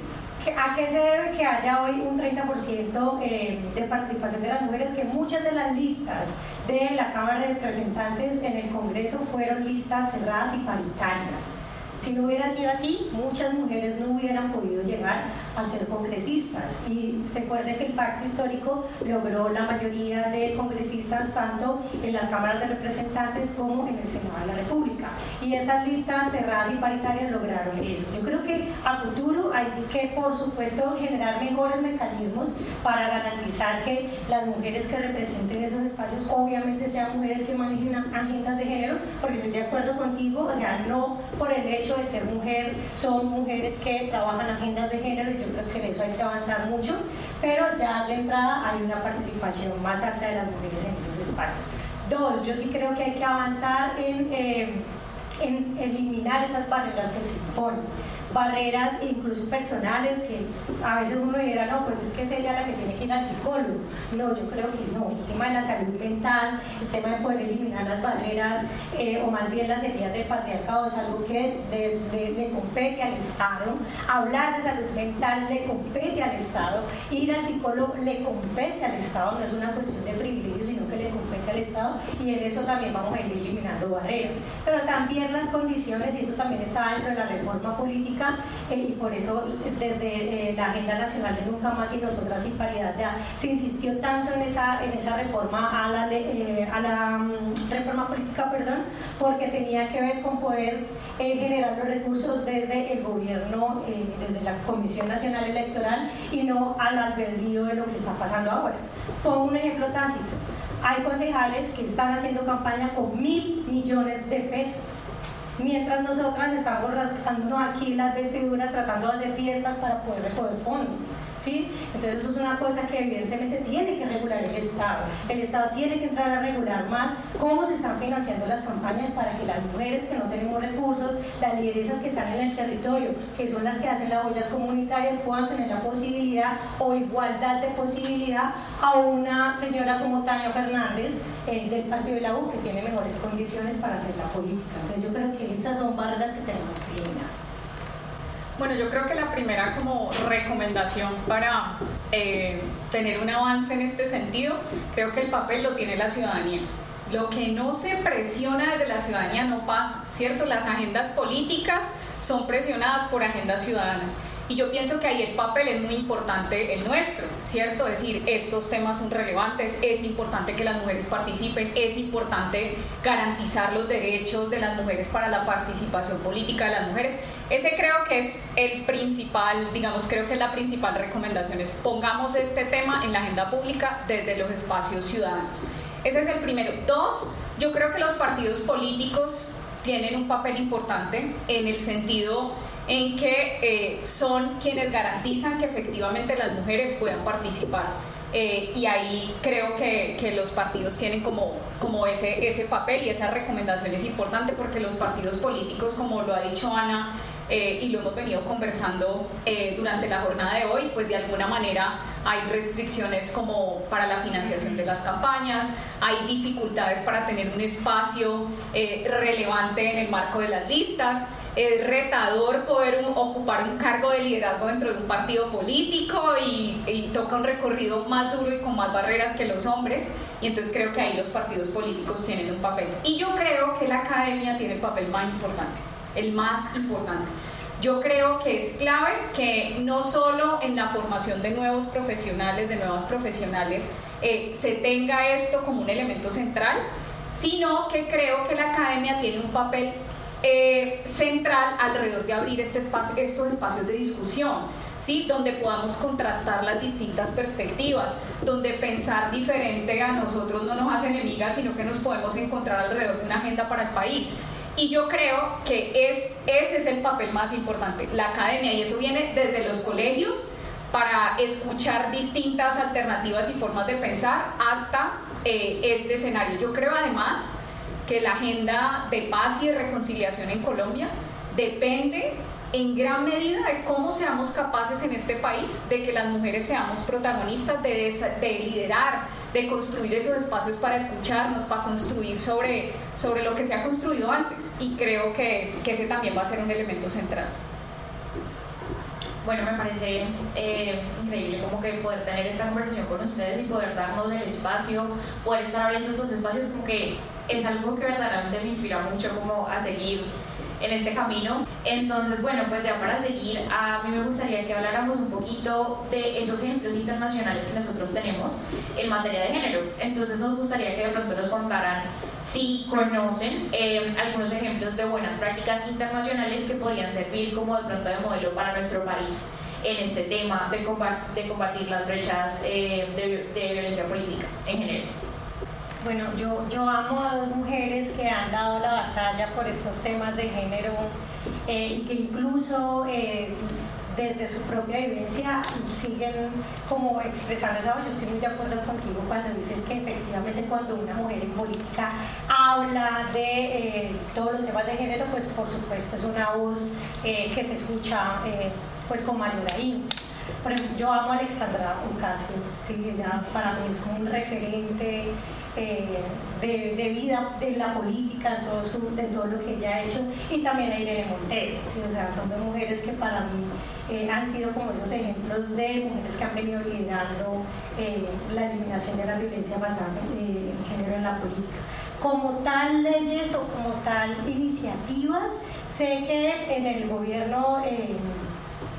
D: ¿A qué se debe que haya hoy un 30% eh, de participación de las mujeres? Que muchas de las listas de la Cámara de Representantes en el Congreso fueron listas cerradas y paritarias. Si no hubiera sido así, muchas mujeres no hubieran podido llegar a ser congresistas. Y recuerde que el pacto histórico logró la mayoría de congresistas tanto en las cámaras de representantes como en el Senado de la República. Y esas listas cerradas y paritarias lograron eso. Yo creo que a futuro hay que, por supuesto, generar mejores mecanismos para garantizar que las mujeres que representen esos espacios obviamente sean mujeres que manejen agendas de género, porque estoy de acuerdo contigo, o sea, no por el hecho de ser mujer, son mujeres que trabajan agendas de género y yo creo que en eso hay que avanzar mucho, pero ya de entrada hay una participación más alta de las mujeres en esos espacios. Dos, yo sí creo que hay que avanzar en, eh, en eliminar esas barreras que se imponen barreras incluso personales que a veces uno dirá, no, pues es que es ella la que tiene que ir al psicólogo. No, yo creo que no, el tema de la salud mental, el tema de poder eliminar las barreras eh, o más bien las heridas del patriarcado es algo que le compete al Estado. Hablar de salud mental le compete al Estado. Ir al psicólogo le compete al Estado, no es una cuestión de privilegio, sino que le compete al Estado y en eso también vamos a ir eliminando barreras. Pero también las condiciones, y eso también está dentro de la reforma política, eh, y por eso desde eh, la Agenda Nacional de Nunca Más y Nosotras sin Paridad ya se insistió tanto en esa, en esa reforma a la, eh, mm, reforma política, perdón, porque tenía que ver con poder generar los recursos desde el gobierno, desde la Comisión Nacional Electoral y no al albedrío de lo que está pasando ahora. Pongo un ejemplo tácito. Hay concejales que están haciendo campaña con mil millones de pesos mientras nosotras estamos rascándonos aquí las vestiduras tratando de hacer fiestas para poder recoger fondos. Entonces eso es una cosa que evidentemente tiene que regular el Estado. El Estado tiene que entrar a regular más cómo se están financiando las campañas para que las mujeres que no tenemos recursos, las lideresas que están en el territorio, que son las que hacen las ollas comunitarias, puedan tener la posibilidad o igualdad de posibilidad a una señora como Tania Fernández eh, del Partido de la U que tiene mejores condiciones para hacer la política. Entonces yo creo que esas son barreras que tenemos que eliminar.
A: Bueno, yo creo que la primera como recomendación para eh, tener un avance en este sentido, creo que el papel lo tiene la ciudadanía. Lo que no se presiona desde la ciudadanía no pasa, ¿cierto? Las agendas políticas son presionadas por agendas ciudadanas. Y yo pienso que ahí el papel es muy importante el nuestro, ¿cierto? Es decir, estos temas son relevantes, es importante que las mujeres participen, es importante garantizar los derechos de las mujeres para la participación política de las mujeres. Ese creo que es el principal, digamos, creo que es la principal recomendación, es pongamos este tema en la agenda pública desde los espacios ciudadanos. Ese es el primero. Dos, yo creo que los partidos políticos tienen un papel importante en el sentido en que eh, son quienes garantizan que efectivamente las mujeres puedan participar. Eh, y ahí creo que, que, los partidos tienen como, como ese, ese papel y esa recomendación es importante porque los partidos políticos, como lo ha dicho Ana, eh, y lo hemos venido conversando durante la jornada de hoy, pues de alguna manera hay restricciones como para la financiación de las campañas, hay dificultades para tener un espacio relevante en el marco de las listas es retador poder ocupar un cargo de liderazgo dentro de un partido político y, toca un recorrido más duro y con más barreras que los hombres y entonces creo que ahí los partidos políticos tienen un papel y yo creo que la academia tiene el papel más importante, el más importante. Yo creo que es clave que no solo en la formación de nuevos profesionales, de nuevas profesionales, eh, se tenga esto como un elemento central, sino que creo que la academia tiene un papel eh, central alrededor de abrir este espacio, estos espacios de discusión, ¿sí? donde podamos contrastar las distintas perspectivas, donde pensar diferente a nosotros no nos hace enemigas, sino que nos podemos encontrar alrededor de una agenda para el país. Y yo creo que es, ese es el papel más importante, la academia, y eso viene desde los colegios para escuchar distintas alternativas y formas de pensar hasta eh, este escenario. Yo creo además que la agenda de paz y de reconciliación en Colombia depende en gran medida de cómo seamos capaces en este país de que las mujeres seamos protagonistas, de, de, liderar, de construir esos espacios para escucharnos, para construir sobre, sobre lo que se ha construido antes. Y creo que, que ese también va a ser un elemento central.
C: Bueno, me parece eh, increíble como que poder tener esta conversación con ustedes y poder darnos el espacio, poder estar abriendo estos espacios, como que es algo que verdaderamente me inspira mucho como a seguir en este camino. Entonces, bueno, pues ya para seguir, a mí me gustaría que habláramos un poquito de esos ejemplos internacionales que nosotros tenemos en materia de género. Entonces, nos gustaría que de pronto nos contaran si conocen eh, algunos ejemplos de buenas prácticas internacionales que podrían servir como de pronto de modelo para nuestro país en este tema de, de combatir las brechas eh, de, de violencia política en género.
D: Bueno, yo, yo amo a dos mujeres que han dado la batalla por estos temas de género eh, y que incluso eh, desde su propia vivencia siguen como expresando esa voz. Yo estoy muy de acuerdo contigo cuando dices que efectivamente cuando una mujer en política habla de eh, todos los temas de género, pues por supuesto es una voz eh, que se escucha eh, pues con mayor ahí. Por ejemplo, yo amo a Alexandra Ocasio, ¿sí? ella para mí es como un referente de, vida en la política, en todo, su, todo lo que ella ha hecho, y también a Irene Montero, ¿sí? o sea, son dos mujeres que para mí han sido como esos ejemplos de mujeres que han venido liderando la eliminación de la violencia basada en género en la política como tal leyes o como tal iniciativas. Sé que en el gobierno eh,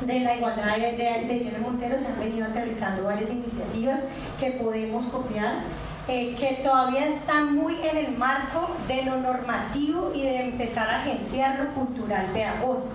D: de la igualdad de, de, Irene Montero se han venido aterrizando varias iniciativas que podemos copiar. Eh, que todavía están muy en el marco de lo normativo y de empezar a agenciar lo cultural pedagógico.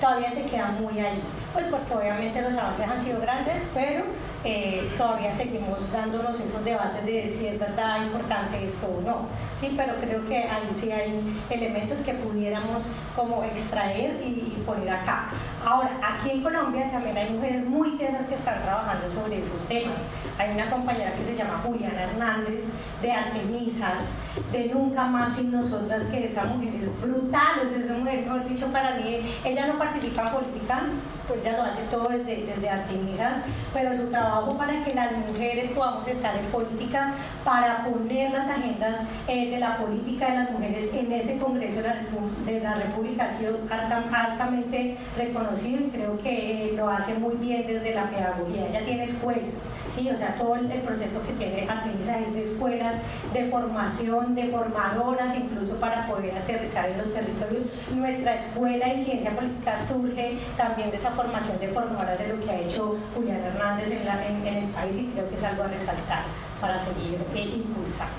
D: Todavía se queda muy ahí, pues porque obviamente los avances han sido grandes, pero eh, todavía seguimos dándonos esos debates de si es verdad importante esto o no. Sí, pero creo que ahí sí hay elementos que pudiéramos como extraer y, poner acá. Ahora, aquí en Colombia también hay mujeres muy tesas que están trabajando sobre esos temas. Hay una compañera que se llama Juliana Hernández de Artemisas, de Nunca Más Sin Nosotras, que esa mujer es brutal, es esa mujer, mejor dicho, para mí, ella no participa en política, pues ella lo hace todo desde, desde Artemisas, pero su trabajo para que las mujeres podamos estar en políticas, para poner las agendas eh, de la política de las mujeres en ese Congreso de la, República ha sido altamente reconocido y creo que eh, lo hace muy bien desde la pedagogía. Ella tiene escuelas, ¿sí? o sea, todo el, proceso que tiene Artemisa es de escuelas, de formación, de formadoras, incluso para poder aterrizar en los territorios. Nuestra escuela de ciencia política surge también de esa formación de formadoras de lo que ha hecho Julián Hernández en, en, el país y creo que es algo a resaltar para seguir eh, impulsando.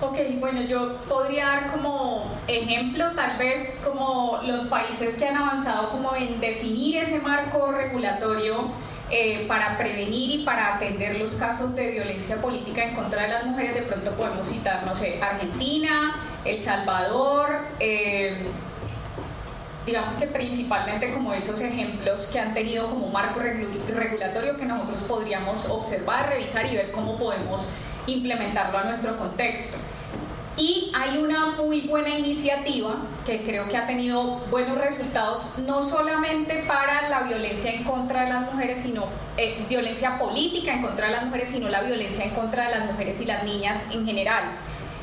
A: Ok, bueno, yo podría dar como ejemplo tal vez como los países que han avanzado como en definir ese marco regulatorio eh, para prevenir y para atender los casos de violencia política en contra de las mujeres. De pronto podemos citar, no sé, Argentina, El Salvador. Eh, digamos que principalmente como esos ejemplos que han tenido como marco regulatorio que nosotros podríamos observar, revisar y ver cómo podemos implementarlo a nuestro contexto. Y hay una muy buena iniciativa que creo que ha tenido buenos resultados, no solamente para la violencia en contra de las mujeres, sino eh, violencia política en contra de las mujeres, sino la violencia en contra de las mujeres y las niñas en general.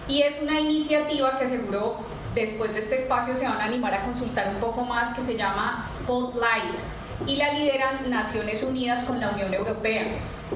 A: Y es una iniciativa que seguro después de este espacio se van a animar a consultar un poco más que se llama Spotlight y la lideran Naciones Unidas con la Unión Europea.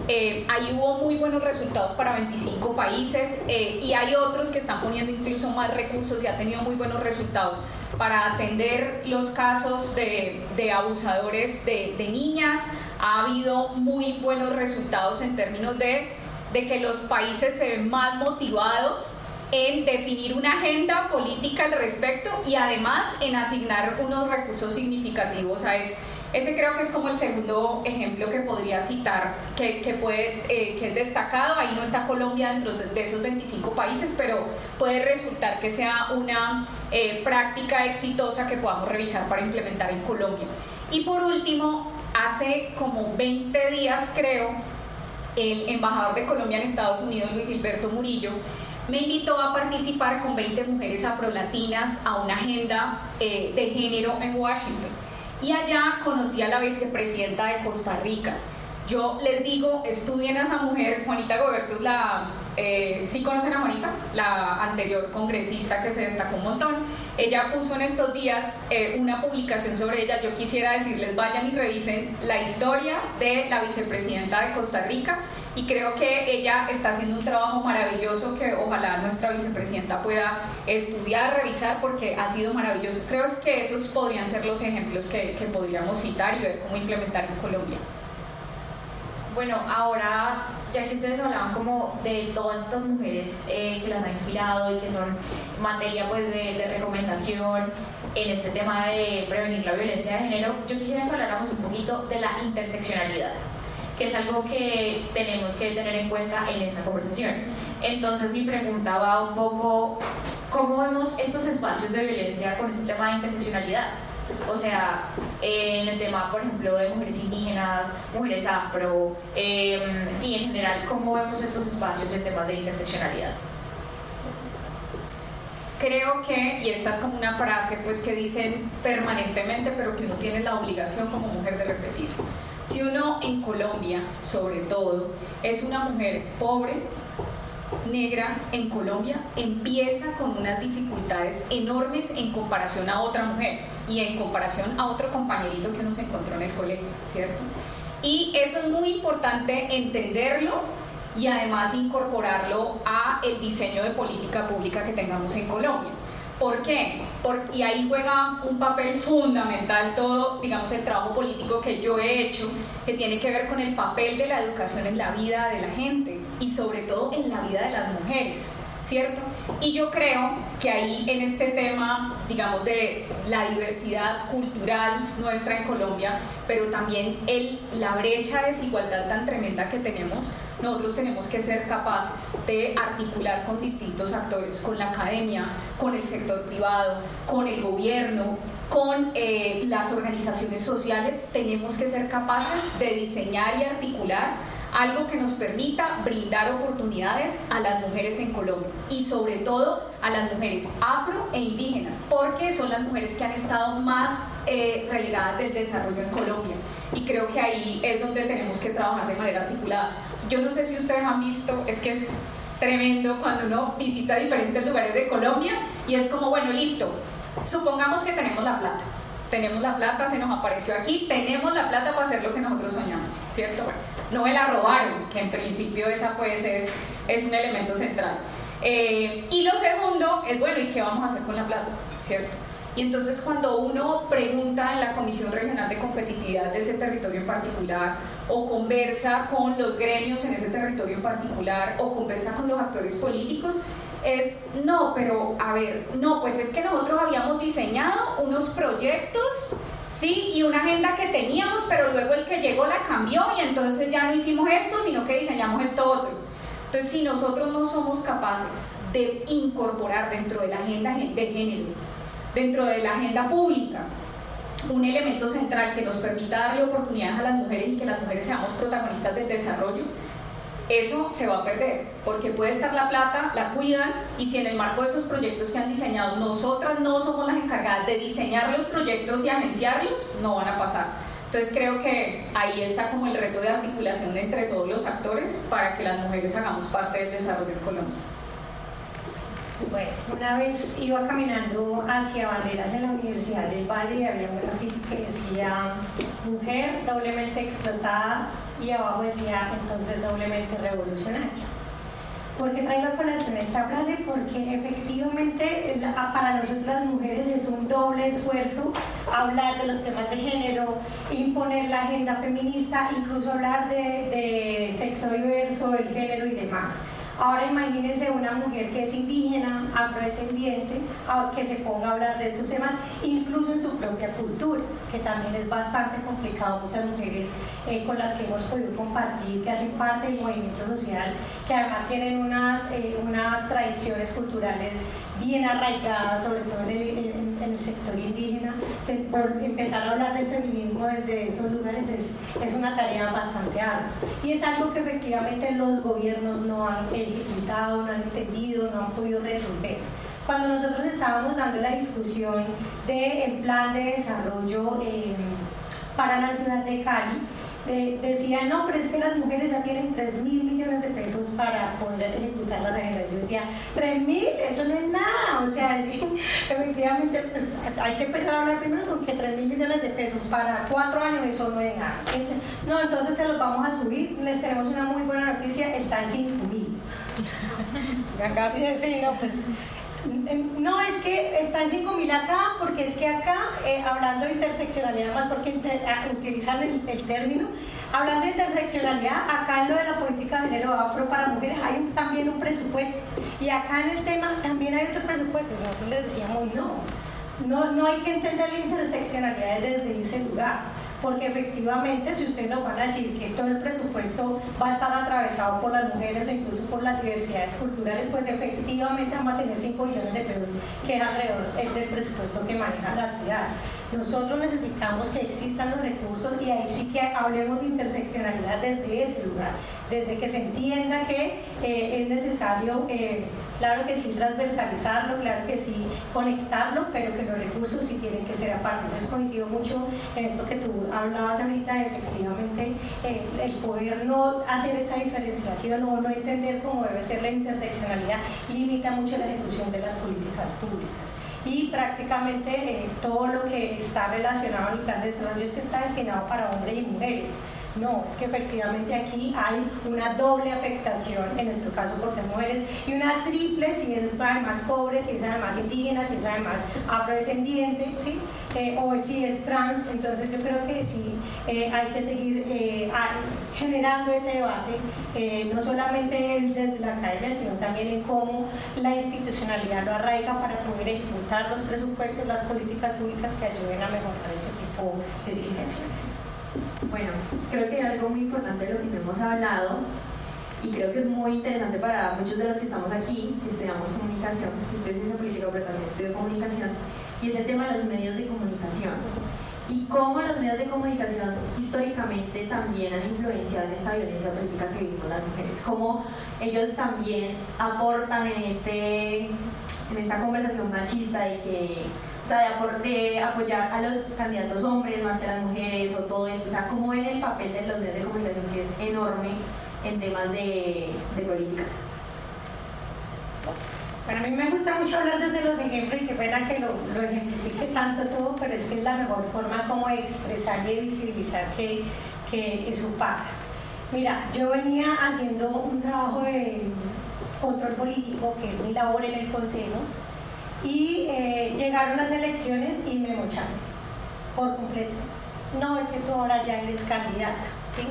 A: Eh, ahí hubo muy buenos resultados para 25 países eh, y hay otros que están poniendo incluso más recursos y ha tenido muy buenos resultados para atender los casos de, abusadores de, de, niñas. Ha habido muy buenos resultados en términos de, de que los países se ven más motivados en definir una agenda política al respecto y además en asignar unos recursos significativos a eso. Ese creo que es como el segundo ejemplo que podría citar, que, que puede, eh, que es destacado. Ahí no está Colombia dentro de, esos 25 países, pero puede resultar que sea una eh, práctica exitosa que podamos revisar para implementar en Colombia. Y por último, hace como 20 días creo, el embajador de Colombia en Estados Unidos, Luis Gilberto Murillo, me invitó a participar con 20 mujeres afrolatinas a una agenda eh, de género en Washington. Y allá conocí a la vicepresidenta de Costa Rica. Yo les digo, estudien a esa mujer, Juanita Goberto, la, eh, ¿sí conocen a Juanita? La anterior congresista que se destacó un montón. Ella puso en estos días eh, una publicación sobre ella. Yo quisiera decirles, vayan y revisen la historia de la vicepresidenta de Costa Rica y creo que ella está haciendo un trabajo maravilloso que ojalá nuestra vicepresidenta pueda estudiar, revisar, porque ha sido maravilloso. Creo que esos podrían ser los ejemplos que, que podríamos citar y ver cómo implementar en Colombia.
C: Bueno, ahora, ya que ustedes hablaban como de todas estas mujeres eh, que las han inspirado y que son materia pues de, de, recomendación en este tema de prevenir la violencia de género, yo quisiera que habláramos un poquito de la interseccionalidad que es algo que tenemos que tener en cuenta en esta conversación. Entonces mi pregunta va un poco, ¿cómo vemos estos espacios de violencia con este tema de interseccionalidad? O sea, en el tema, por ejemplo, de mujeres indígenas, mujeres afro, eh, sí, en general, ¿cómo vemos estos espacios en temas de interseccionalidad?
A: creo que, y esta es como una frase pues que dicen permanentemente, pero que uno tiene la obligación como mujer de repetir. Si uno en Colombia, sobre todo, es una mujer pobre, negra en Colombia, empieza con unas dificultades enormes en comparación a otra mujer y en comparación a otro compañerito que uno se encontró en el colegio, ¿cierto? Y eso es muy importante entenderlo y además incorporarlo a el diseño de política pública que tengamos en Colombia. ¿Por qué? y ahí juega un papel fundamental todo, digamos, el trabajo político que yo he hecho, que tiene que ver con el papel de la educación en la vida de la gente y sobre todo en la vida de las mujeres. ¿cierto? Y yo creo que ahí en este tema, digamos, de la diversidad cultural nuestra en Colombia, pero también el, la brecha de desigualdad tan tremenda que tenemos, nosotros tenemos que ser capaces de articular con distintos actores, con la academia, con el sector privado, con el gobierno, con eh, las organizaciones sociales, tenemos que ser capaces de diseñar y articular algo que nos permita brindar oportunidades a las mujeres en Colombia y sobre todo a las mujeres afro e indígenas, porque son las mujeres que han estado más eh, relegadas del desarrollo en Colombia. Y creo que ahí es donde tenemos que trabajar de manera articulada. Yo no sé si ustedes han visto, es que es tremendo cuando uno visita diferentes lugares de Colombia y es como, bueno, listo, supongamos que tenemos la plata tenemos la plata, se nos apareció aquí, tenemos la plata para hacer lo que nosotros soñamos, ¿cierto? Bueno, no me la robaron, que en principio esa pues es, es un elemento central. Eh, y lo segundo es, bueno, ¿y qué vamos a hacer con la plata? ¿Cierto? Y entonces cuando uno pregunta en la Comisión Regional de Competitividad de ese territorio en particular, o conversa con los gremios en ese territorio en particular, o conversa con los actores políticos, es, no, pero a ver, no, pues es que nosotros habíamos diseñado unos proyectos, sí, y una agenda que teníamos, pero luego el que llegó la cambió y entonces ya no hicimos esto, sino que diseñamos esto otro. Entonces, si nosotros no somos capaces de incorporar dentro de la agenda de género, dentro de la agenda pública, un elemento central que nos permita darle oportunidades a las mujeres y que las mujeres seamos protagonistas del desarrollo, eso se va a perder, porque puede estar la plata, la cuidan, y si en el marco de esos proyectos que han diseñado nosotras no somos las encargadas de diseñar los proyectos y agenciarlos, no van a pasar. Entonces creo que ahí está como el reto de articulación entre todos los actores para que las mujeres hagamos parte del desarrollo en Colombia.
D: Bueno, una vez iba caminando hacia banderas en la Universidad del Valle y había un grafiti que decía mujer doblemente explotada y abajo decía entonces doblemente revolucionaria. ¿Por qué traigo a colación esta frase? Porque efectivamente para nosotros las mujeres es un doble esfuerzo hablar de los temas de género, imponer la agenda feminista, incluso hablar de sexo diverso, el género y demás. Ahora imagínense una mujer que es indígena, afrodescendiente, que se ponga a hablar de estos temas, incluso en su propia cultura, que también es bastante complicado. Muchas mujeres eh, con las que hemos podido compartir, que hacen parte del movimiento social, que además tienen unas, eh, unas tradiciones culturales bien arraigada, sobre todo en el, sector indígena, por empezar a hablar del feminismo desde esos lugares es, es una tarea bastante ardua. Y es algo que efectivamente los gobiernos no han ejecutado, no han entendido, no han podido resolver. Cuando nosotros estábamos dando la discusión del plan de desarrollo eh, para la ciudad de Cali, decía, no, pero es que las mujeres ya tienen 3 mil millones de pesos para poder ejecutar las agendas. Yo decía, 3 mil, eso no es nada. O sea, efectivamente pues, hay que empezar a hablar primero con que 3 mil millones de pesos para cuatro años, eso no es nada. No, entonces se los vamos a subir. Les tenemos una muy buena noticia, está en 5 mil. Sí, sí, no, pues no, es que está en 5000 acá, porque es que acá, eh, hablando de interseccionalidad, más porque ah, utilizan el, término, hablando de interseccionalidad, acá en lo de la política de género afro para mujeres hay también un presupuesto. Y acá en el tema también hay otro presupuesto. Nosotros les decíamos, no, no, no hay que entender la interseccionalidad desde ese lugar porque efectivamente si ustedes nos van a decir que todo el presupuesto va a estar atravesado por las mujeres o incluso por las diversidades culturales, pues efectivamente vamos a tener 5 millones de pesos, que es alrededor del presupuesto que maneja la ciudad. Nosotros necesitamos que existan los recursos y ahí sí que hablemos de interseccionalidad desde ese lugar, desde que se entienda que eh, es necesario, eh, claro que sí, transversalizarlo, claro que sí, conectarlo, pero que los recursos sí tienen que ser aparte. Entonces coincido mucho en esto que tú hablabas ahorita, efectivamente, eh, el poder no hacer esa diferenciación o no entender cómo debe ser la interseccionalidad limita mucho la ejecución de las políticas públicas y prácticamente eh, todo lo que está relacionado al plan de desarrollo es que está destinado para hombres y mujeres. No, es que efectivamente aquí hay una doble afectación, en nuestro caso por ser mujeres, y una triple si es además pobre, si es además indígena, si es además afrodescendiente, ¿sí? Eh, o si es trans. Entonces yo creo que sí eh, hay que seguir eh, generando ese debate, no solamente desde la academia, sino también en cómo la institucionalidad lo arraiga para poder ejecutar los presupuestos, las políticas públicas que ayuden a mejorar ese tipo de situaciones.
B: Bueno, creo que algo muy importante de lo que hemos hablado y creo que es muy interesante para muchos de los que estamos aquí, que estudiamos comunicación, yo estudio ciencia política, pero también estudio comunicación, y es el tema de los medios de comunicación. Y cómo los medios de comunicación históricamente también han influenciado en esta violencia política que vivimos las mujeres, cómo ellos también aportan en, este, en esta conversación machista de que o sea, de, apoyar a los candidatos hombres más que a las mujeres o todo eso, o sea, cómo ven el papel de los medios de comunicación que es enorme en temas de, política.
D: Bueno, a mí me gusta mucho hablar desde los ejemplos y qué pena que lo, lo, ejemplifique tanto todo, pero es que es la mejor forma como de expresar y de visibilizar que, que eso pasa. Mira, yo venía haciendo un trabajo de control político, que es mi labor en el Consejo, y eh, llegaron las elecciones y me mocharon por completo. No, es que tú ahora ya eres candidata, ¿sí?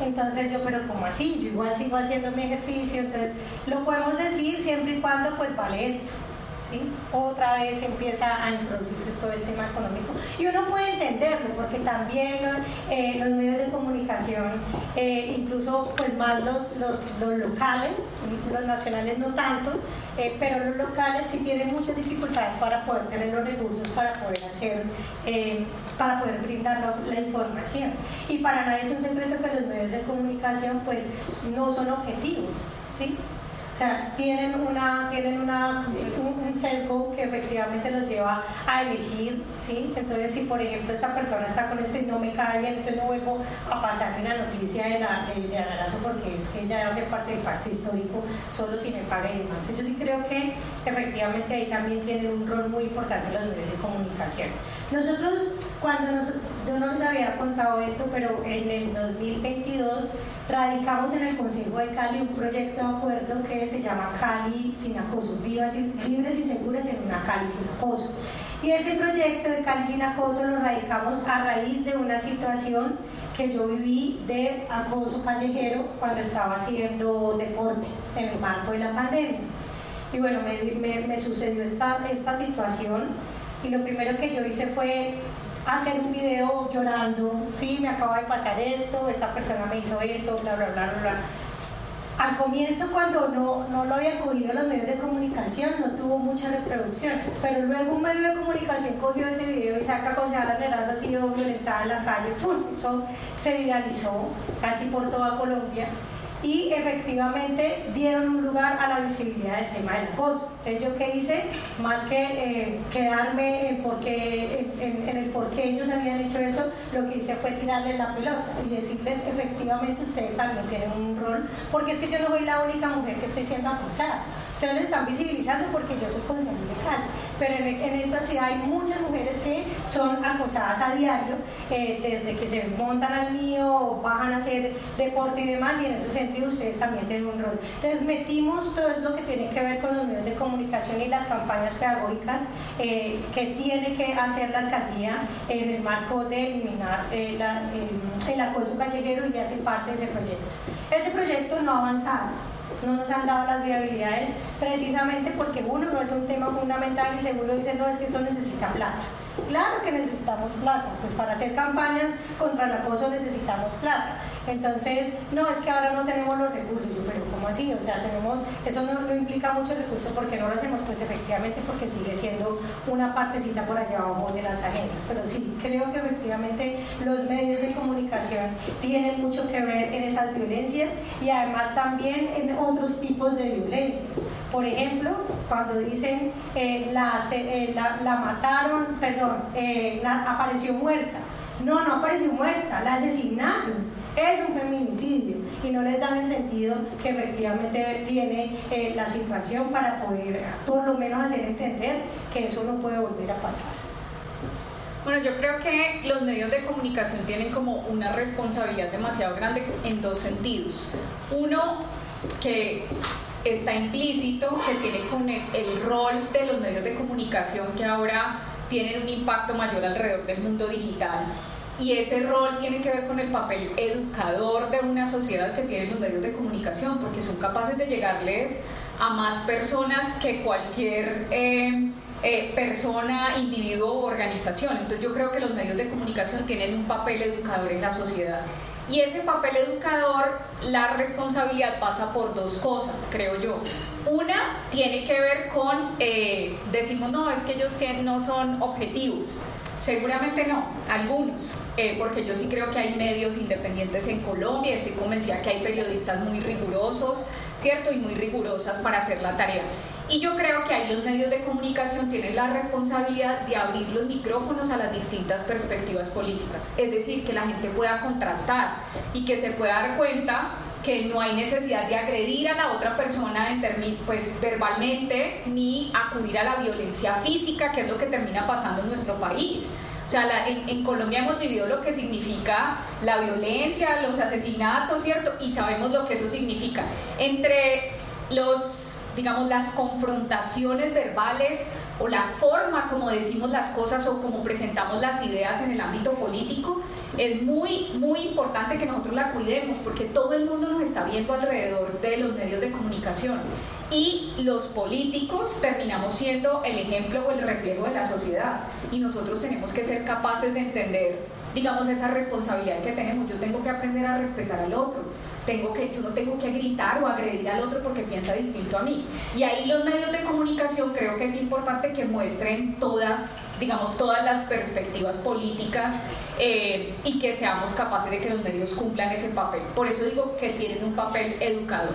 D: Entonces yo, pero ¿cómo así? Yo igual sigo haciendo mi ejercicio, entonces lo podemos decir siempre y cuando pues vale esto otra vez empieza a introducirse todo el tema económico. Y uno puede entenderlo, porque también eh, los medios de comunicación, eh, incluso pues más los, los, locales, los nacionales no tanto, eh, pero los locales sí tienen muchas dificultades para poder tener los recursos para poder hacer, para poder brindar la, la, información. Y para nadie es un secreto que los medios de comunicación pues no son objetivos, ¿sí? Sea, tienen, una, tienen una, un, sesgo que efectivamente los lleva a elegir, ¿sí? Entonces, si por ejemplo esta persona está con este no me cae bien, entonces no vuelvo a pasarle la noticia de, la, de, de porque es que ella hace parte del pacto histórico solo si me paga y demás. Entonces, yo sí creo que efectivamente ahí también tienen un rol muy importante los medios de comunicación. Nosotros, cuando nos, yo no les había contado esto, pero en el 2022 radicamos en el Consejo de Cali un proyecto de acuerdo que se llama Cali sin acoso, vivas libres y seguras en una Cali sin acoso. Y ese proyecto de Cali sin acoso lo radicamos a raíz de una situación que yo viví de acoso callejero cuando estaba haciendo deporte en el marco de la pandemia. Y bueno, me, me, sucedió esta, esta situación y lo primero que yo hice fue hacer un video llorando, sí, me acaba de pasar esto, esta persona me hizo esto, bla, bla, bla, bla. Al comienzo, cuando no, no lo había cogido los medios de comunicación, no tuvo muchas reproducciones, pero luego un medio de comunicación cogió ese video y saca concejala Nerazo ha sido violentada en la calle, ¡fum! eso se viralizó casi por toda Colombia y efectivamente dieron un lugar a la visibilidad del tema del acoso. Entonces yo qué hice, más que eh, quedarme en, en, el por qué ellos habían hecho eso, lo que hice fue tirarles la pelota y decirles efectivamente ustedes también tienen un rol, porque es que yo no soy la única mujer que estoy siendo acosada. Ustedes lo están visibilizando porque yo soy concejal de Cali, pero en, esta ciudad hay muchas mujeres que son acosadas a diario, eh, desde que se montan al mío, bajan a hacer deporte y demás, y en ese sentido ustedes también tienen un rol. Entonces metimos todo lo que tiene que ver con los medios de comunicación y las campañas pedagógicas eh, que tiene que hacer la alcaldía en el marco de eliminar eh, el acoso callejero y hace parte de ese proyecto. Ese proyecto no ha avanzado no nos han dado las viabilidades precisamente porque uno no es un tema fundamental y segundo dicen no es que eso necesita plata. Claro que necesitamos plata, pues para hacer campañas contra el acoso necesitamos plata. Entonces, no, es que ahora no tenemos los recursos, pero ¿cómo así? O sea, tenemos, eso no, implica mucho recurso porque no lo hacemos, pues efectivamente porque sigue siendo una partecita por allá abajo de las agendas, pero sí, creo que efectivamente los medios de comunicación tienen mucho que ver en esas violencias y además también en otros tipos de violencias. Por ejemplo, cuando dicen eh, la, eh, la, la, mataron, perdón, eh, apareció muerta. No, no apareció muerta, la asesinaron es un feminicidio y no les dan el sentido que efectivamente tiene eh, la situación para poder por lo menos hacer entender que eso no puede volver a pasar.
A: Bueno, yo creo que los medios de comunicación tienen como una responsabilidad demasiado grande en dos sentidos. Uno, que está implícito, que tiene con el, el rol de los medios de comunicación que ahora tienen un impacto mayor alrededor del mundo digital y ese rol tiene que ver con el papel educador de una sociedad que tiene los medios de comunicación, porque son capaces de llegarles a más personas que cualquier eh, eh, persona, individuo o organización. Entonces yo creo que los medios de comunicación tienen un papel educador en la sociedad. Y ese papel educador, la responsabilidad pasa por dos cosas, creo yo. Una tiene que ver con, eh, decimos, no, es que ellos tienen, no son objetivos. Seguramente no, algunos, eh, porque yo sí creo que hay medios independientes en Colombia, estoy convencida que hay periodistas muy rigurosos, ¿cierto? Y muy rigurosas para hacer la tarea. Y yo creo que ahí los medios de comunicación tienen la responsabilidad de abrir los micrófonos a las distintas perspectivas políticas, es decir, que la gente pueda contrastar y que se pueda dar cuenta que no hay necesidad de agredir a la otra persona pues, verbalmente ni acudir a la violencia física, que es lo que termina pasando en nuestro país. O sea, en, en, Colombia hemos vivido lo que significa la violencia, los asesinatos, ¿cierto? Y sabemos lo que eso significa. Entre los digamos, las confrontaciones verbales o la forma como decimos las cosas o como presentamos las ideas en el ámbito político, es muy, muy importante que nosotros la cuidemos porque todo el mundo nos está viendo alrededor de los medios de comunicación y los políticos terminamos siendo el ejemplo o el reflejo de la sociedad y nosotros tenemos que ser capaces de entender, digamos, esa responsabilidad que tenemos. Yo tengo que aprender a respetar al otro tengo que, yo no tengo que gritar o agredir al otro porque piensa distinto a mí. Y ahí los medios de comunicación creo que es importante que muestren todas, digamos, todas las perspectivas políticas eh, y que seamos capaces de que los medios cumplan ese papel. Por eso digo que tienen un papel educador.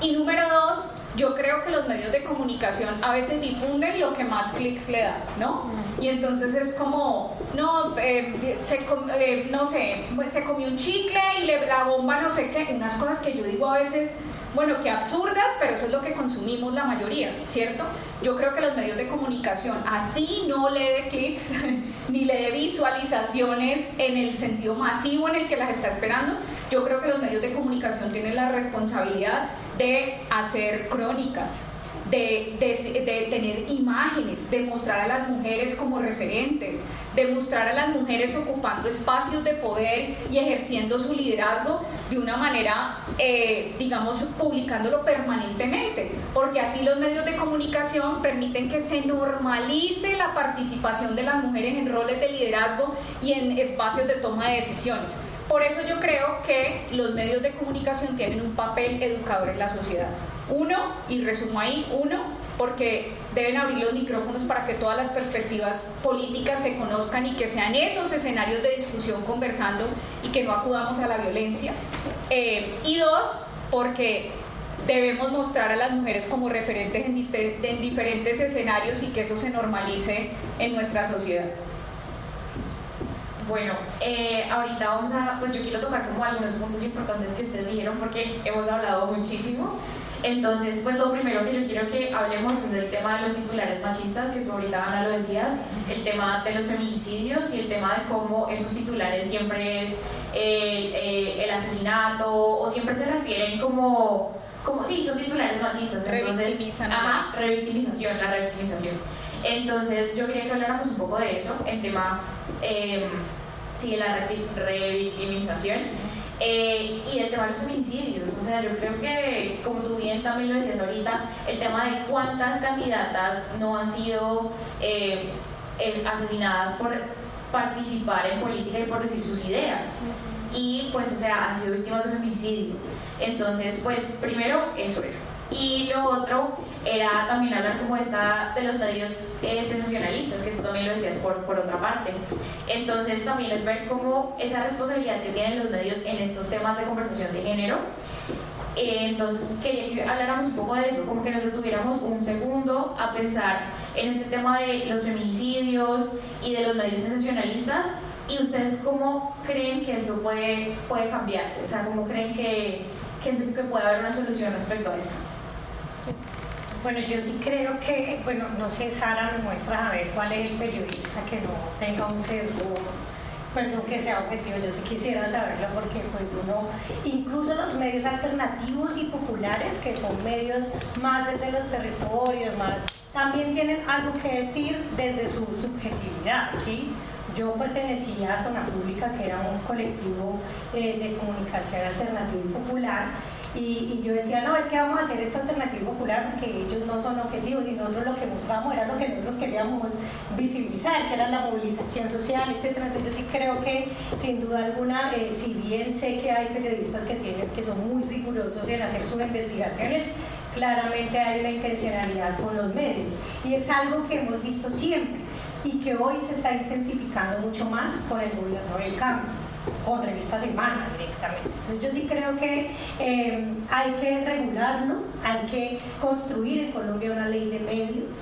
A: Y número dos, yo creo que los medios de comunicación a veces difunden lo que más clics le dan, ¿no? Y entonces es como, no, eh, se, eh, no sé, se comió un chicle y le, la bomba no sé qué, unas cosas que yo digo a veces, bueno, que absurdas, pero eso es lo que consumimos la mayoría, ¿cierto? Yo creo que los medios de comunicación así no le dé clics ni le dé visualizaciones en el sentido masivo en el que las está esperando. Yo creo que los medios de comunicación tienen la responsabilidad de hacer crónicas, de, tener imágenes, de mostrar a las mujeres como referentes, de mostrar a las mujeres ocupando espacios de poder y ejerciendo su liderazgo de una manera, eh, digamos, publicándolo permanentemente, porque así los medios de comunicación permiten que se normalice la participación de las mujeres en roles de liderazgo y en espacios de toma de decisiones. Por eso yo creo que los medios de comunicación tienen un papel educador en la sociedad. Uno, y resumo ahí, uno, porque deben abrir los micrófonos para que todas las perspectivas políticas se conozcan y que sean esos escenarios de discusión conversando y que no acudamos a la violencia. Eh, y dos, porque debemos mostrar a las mujeres como referentes en, en diferentes escenarios y que eso se normalice en nuestra sociedad.
C: Bueno, eh, ahorita vamos a, pues yo quiero tocar como algunos puntos importantes que ustedes dijeron porque hemos hablado muchísimo. Entonces, pues lo primero que yo quiero que hablemos es del tema de los titulares machistas, que tú ahorita Ana lo decías, el tema de los feminicidios y el tema de cómo esos titulares siempre es eh, el asesinato o siempre se refieren como, como sí, son titulares machistas.
A: Entonces,
C: ajá, revictimización, la revictimización. Entonces yo quería que habláramos un poco de eso, en temas, eh, sí, de la revictimización eh, y el tema de los feminicidios. O sea, yo creo que, como tú bien también lo decías ahorita, el tema de cuántas candidatas no han sido... Eh, eh, asesinadas por participar en política y por decir sus ideas. Y pues, o sea, han sido víctimas de feminicidio. Entonces, pues, primero eso era. Y lo otro era también hablar como esta de los medios eh, sensacionalistas, que tú también lo decías por, por otra parte. Entonces también es ver cómo esa responsabilidad que tienen los medios en estos temas de conversación de género. Eh, entonces quería que habláramos un poco de eso, como que nos detuviéramos un segundo a pensar en este tema de los feminicidios y de los medios sensacionalistas. ¿Y ustedes cómo creen que esto puede, puede cambiarse? O sea, ¿cómo creen que, que, que puede haber una solución respecto a eso?
D: Bueno, yo sí creo que, bueno, no sé, Sara me muestra a ver cuál es el periodista que no tenga un sesgo, perdón que sea objetivo, yo sí quisiera saberlo porque pues uno, incluso los medios alternativos y populares, que son medios más desde los territorios, más, también tienen algo que decir desde su subjetividad, ¿sí? Yo pertenecía a Zona Pública, que era un colectivo eh, de comunicación alternativa y popular, y, yo decía, no, es que vamos a hacer esto alternativo popular porque ellos no son objetivos y nosotros lo que mostramos era lo que nosotros queríamos visibilizar, que era la movilización social, etc. Entonces yo sí creo que sin duda alguna, eh, si bien sé que hay periodistas que, tienen, que son muy rigurosos en hacer sus investigaciones, claramente hay una intencionalidad con los medios y es algo que hemos visto siempre y que hoy se está intensificando mucho más con el gobierno del cambio con revista Semana directamente. Entonces yo sí creo que eh, hay que regularlo, hay que construir en Colombia una ley de medios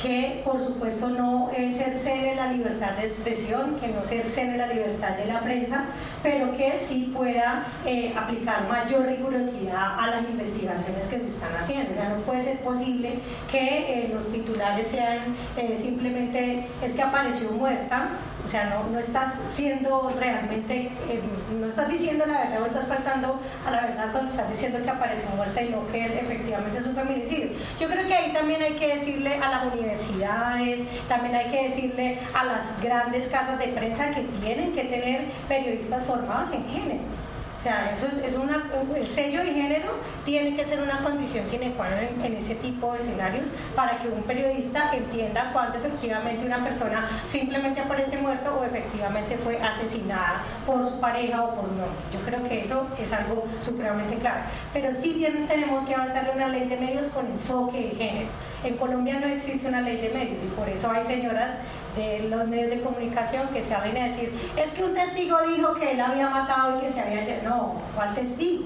D: que por supuesto no cercene la libertad de expresión, que no cercene la libertad de la prensa, pero que sí pueda eh, aplicar mayor rigurosidad a las investigaciones que se están haciendo. Ya no puede ser posible que eh, los titulares sean simplemente es que apareció muerta o sea, no, estás siendo realmente, eh, no estás diciendo la verdad o estás faltando a la verdad cuando estás diciendo que apareció muerta y no que es efectivamente es un feminicidio. Yo creo que ahí también hay que decirle a las universidades, también hay que decirle a las grandes casas de prensa que tienen que tener periodistas formados en género o sea, eso es, una, el sello de género tiene que ser una condición sine qua non en, ese tipo de escenarios para que un periodista entienda cuándo efectivamente una persona simplemente aparece muerto o efectivamente fue asesinada por su pareja o por no. Yo creo que eso es algo supremamente claro. Pero sí tenemos que avanzar en una ley de medios con enfoque de género. En Colombia no existe una ley de medios y por eso hay señoras de los medios de comunicación que se abren a decir, es que un testigo dijo que él había matado y que se había... No, ¿cuál testigo?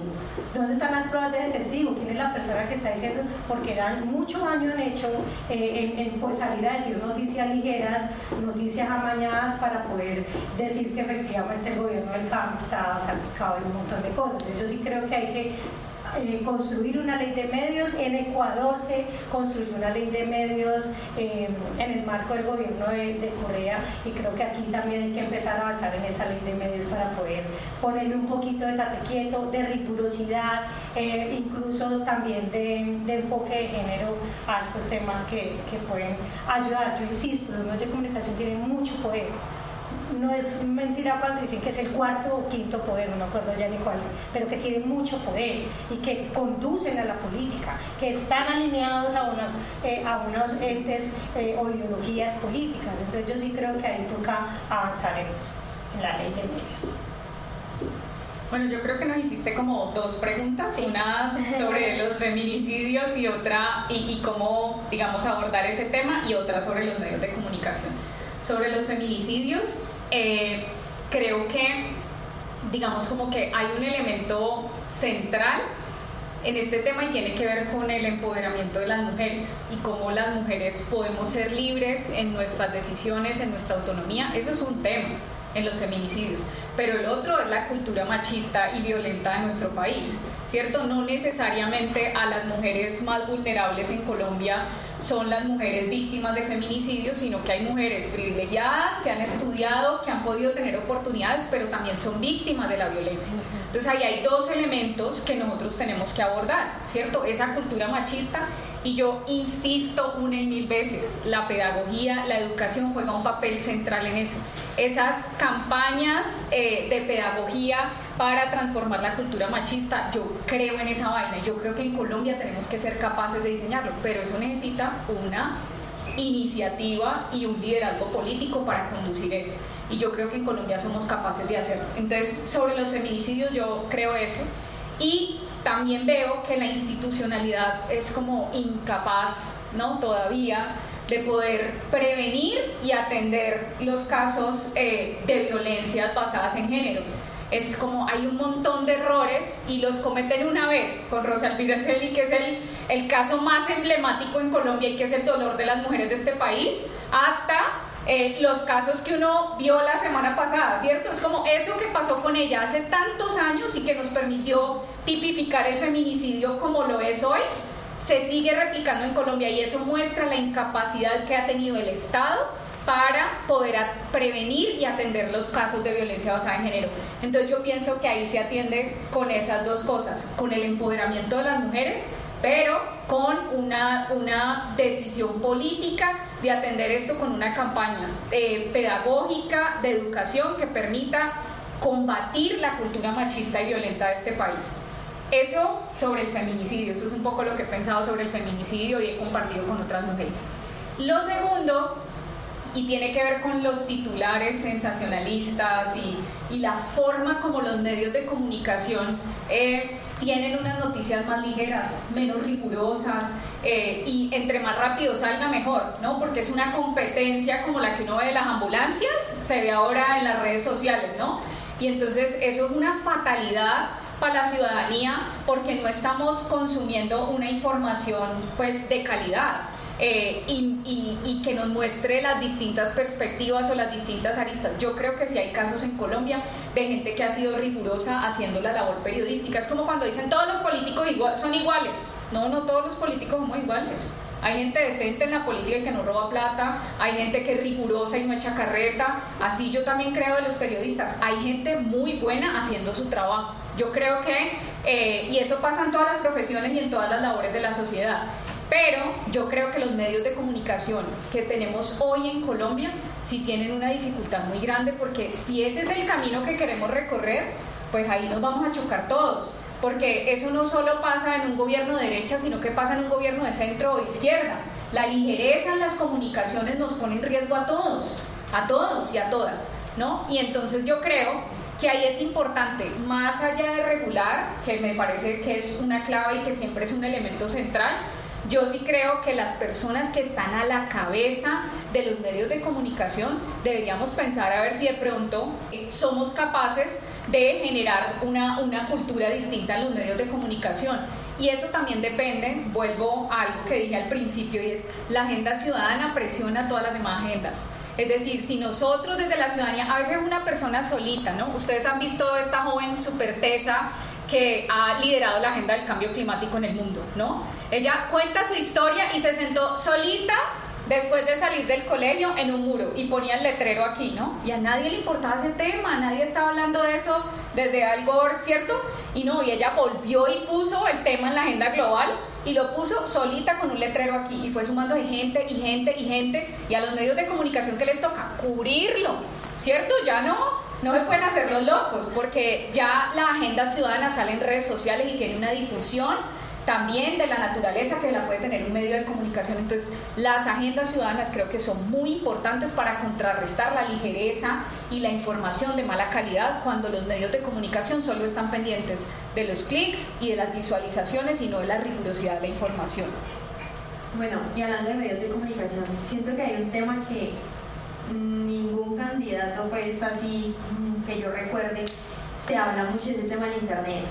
D: ¿Dónde están las pruebas del testigo? ¿Quién es la persona que está diciendo? Porque dan mucho daño hecho eh, en, pues, salir a decir noticias ligeras, noticias amañadas para poder decir que efectivamente el gobierno del campo está salpicado de un montón de cosas. Entonces yo sí creo que hay que eh, construir una ley de medios. En Ecuador se construyó una ley de medios eh, en el marco del gobierno de, Corea y creo que aquí también hay que empezar a avanzar en esa ley de medios para poder ponerle un poquito de tatequieto, de rigurosidad, eh, incluso también de, de, enfoque de género a estos temas que, que pueden ayudar. Yo insisto, los medios de comunicación tienen mucho poder no es mentira cuando dicen que es el cuarto o quinto poder, no me acuerdo ya ni cuál, pero que tienen mucho poder y que conducen a la política, que están alineados a, una, eh, a unos entes eh, o ideologías políticas. Entonces yo sí creo que ahí toca avanzar en eso, en la ley de medios.
A: Bueno, yo creo que nos hiciste como dos preguntas, una sobre los feminicidios y otra, y, y cómo, digamos, abordar ese tema, y otra sobre los medios de comunicación. Sobre los feminicidios, eh, creo que, digamos, como que hay un elemento central en este tema y tiene que ver con el empoderamiento de las mujeres y cómo las mujeres podemos ser libres en nuestras decisiones, en nuestra autonomía. Eso es un tema en los feminicidios, pero el otro es la cultura machista y violenta de nuestro país, ¿cierto? No necesariamente a las mujeres más vulnerables en Colombia son las mujeres víctimas de feminicidios, sino que hay mujeres privilegiadas que han estudiado, que han podido tener oportunidades, pero también son víctimas de la violencia. Entonces ahí hay dos elementos que nosotros tenemos que abordar, ¿cierto? Esa cultura machista y yo insisto una y mil veces, la pedagogía, la educación juega un papel central en eso. Esas campañas eh, de pedagogía para transformar la cultura machista, yo creo en esa vaina yo creo que en Colombia tenemos que ser capaces de diseñarlo, pero eso necesita una iniciativa y un liderazgo político para conducir eso. Y yo creo que en Colombia somos capaces de hacerlo. Entonces, sobre los feminicidios yo creo eso. Y también veo que la institucionalidad es como incapaz, ¿no? Todavía de poder prevenir y atender los casos eh, de violencias basadas en género es como hay un montón de errores y los cometen una vez con Rosa Elvira que es el, el caso más emblemático en Colombia y que es el dolor de las mujeres de este país, hasta eh, los casos que uno vio la semana pasada, ¿cierto? Es como eso que pasó con ella hace tantos años y que nos permitió tipificar el feminicidio como lo es hoy, se sigue replicando en Colombia y eso muestra la incapacidad que ha tenido el Estado para poder prevenir y atender los casos de violencia basada en género. Entonces yo pienso que ahí se atiende con esas dos cosas, con el empoderamiento de las mujeres, pero con una, una decisión política de atender esto con una campaña eh, pedagógica de educación que permita combatir la cultura machista y violenta de este país. Eso sobre el feminicidio, eso es un poco lo que he pensado sobre el feminicidio y he compartido con otras mujeres. Lo segundo y tiene que ver con los titulares sensacionalistas y, la forma como los medios de comunicación eh, tienen unas noticias más ligeras, menos rigurosas eh, y entre más rápido salga mejor, ¿no? Porque es una competencia como la que uno ve de las ambulancias, se ve ahora en las redes sociales, ¿no? Y entonces eso es una fatalidad para la ciudadanía porque no estamos consumiendo una información pues de calidad. Eh, y, que nos muestre las distintas perspectivas o las distintas aristas. Yo creo que sí hay casos en Colombia de gente que ha sido rigurosa haciendo la labor periodística. Es como cuando dicen todos los políticos son iguales. No, no todos los políticos somos iguales. Hay gente decente en la política y que no roba plata, hay gente que es rigurosa y no echa carreta. Así yo también creo de los periodistas. Hay gente muy buena haciendo su trabajo. Yo creo que, eh, y eso pasa en todas las profesiones y en todas las labores de la sociedad. Pero yo creo que los medios de comunicación que tenemos hoy en Colombia sí tienen una dificultad muy grande porque si ese es el camino que queremos recorrer, pues ahí nos vamos a chocar todos. Porque eso no solo pasa en un gobierno de derecha, sino que pasa en un gobierno de centro o izquierda. La ligereza en las comunicaciones nos pone en riesgo a todos, a todos y a todas, ¿no? Y entonces yo creo que ahí es importante, más allá de regular, que me parece que es una clave y que siempre es un elemento central, yo sí creo que las personas que están a la cabeza de los medios de comunicación deberíamos pensar a ver si de pronto eh, somos capaces de generar una, una cultura distinta en los medios de comunicación. Y eso también depende, vuelvo a algo que dije al principio, y es la agenda ciudadana presiona todas las demás agendas. Es decir, si nosotros desde la ciudadanía, a veces una persona solita, ¿no? Ustedes han visto esta joven super tesa que ha liderado la agenda del cambio climático en el mundo, ¿no? Ella cuenta su historia y se sentó solita después de salir del colegio en un muro y ponía el letrero aquí, ¿no? Y a nadie le importaba ese tema, nadie estaba hablando de eso desde algo, ¿cierto? Y no, y ella volvió y puso el tema en la agenda global y lo puso solita con un letrero aquí y fue sumando de gente y gente y gente y a los medios de comunicación que les toca cubrirlo, ¿cierto? Ya no no se pueden hacer los locos porque ya la agenda ciudadana sale en redes sociales y tiene una difusión también de la naturaleza que la puede tener un medio de comunicación. Entonces, las agendas ciudadanas creo que son muy importantes para contrarrestar la ligereza y la información de mala calidad cuando los medios de comunicación solo están pendientes de los clics y de las visualizaciones y no de la rigurosidad de la información.
B: Bueno, y hablando de medios de comunicación, siento que hay un tema que ningún candidato, pues así que yo recuerde, se habla mucho de ese tema en Internet.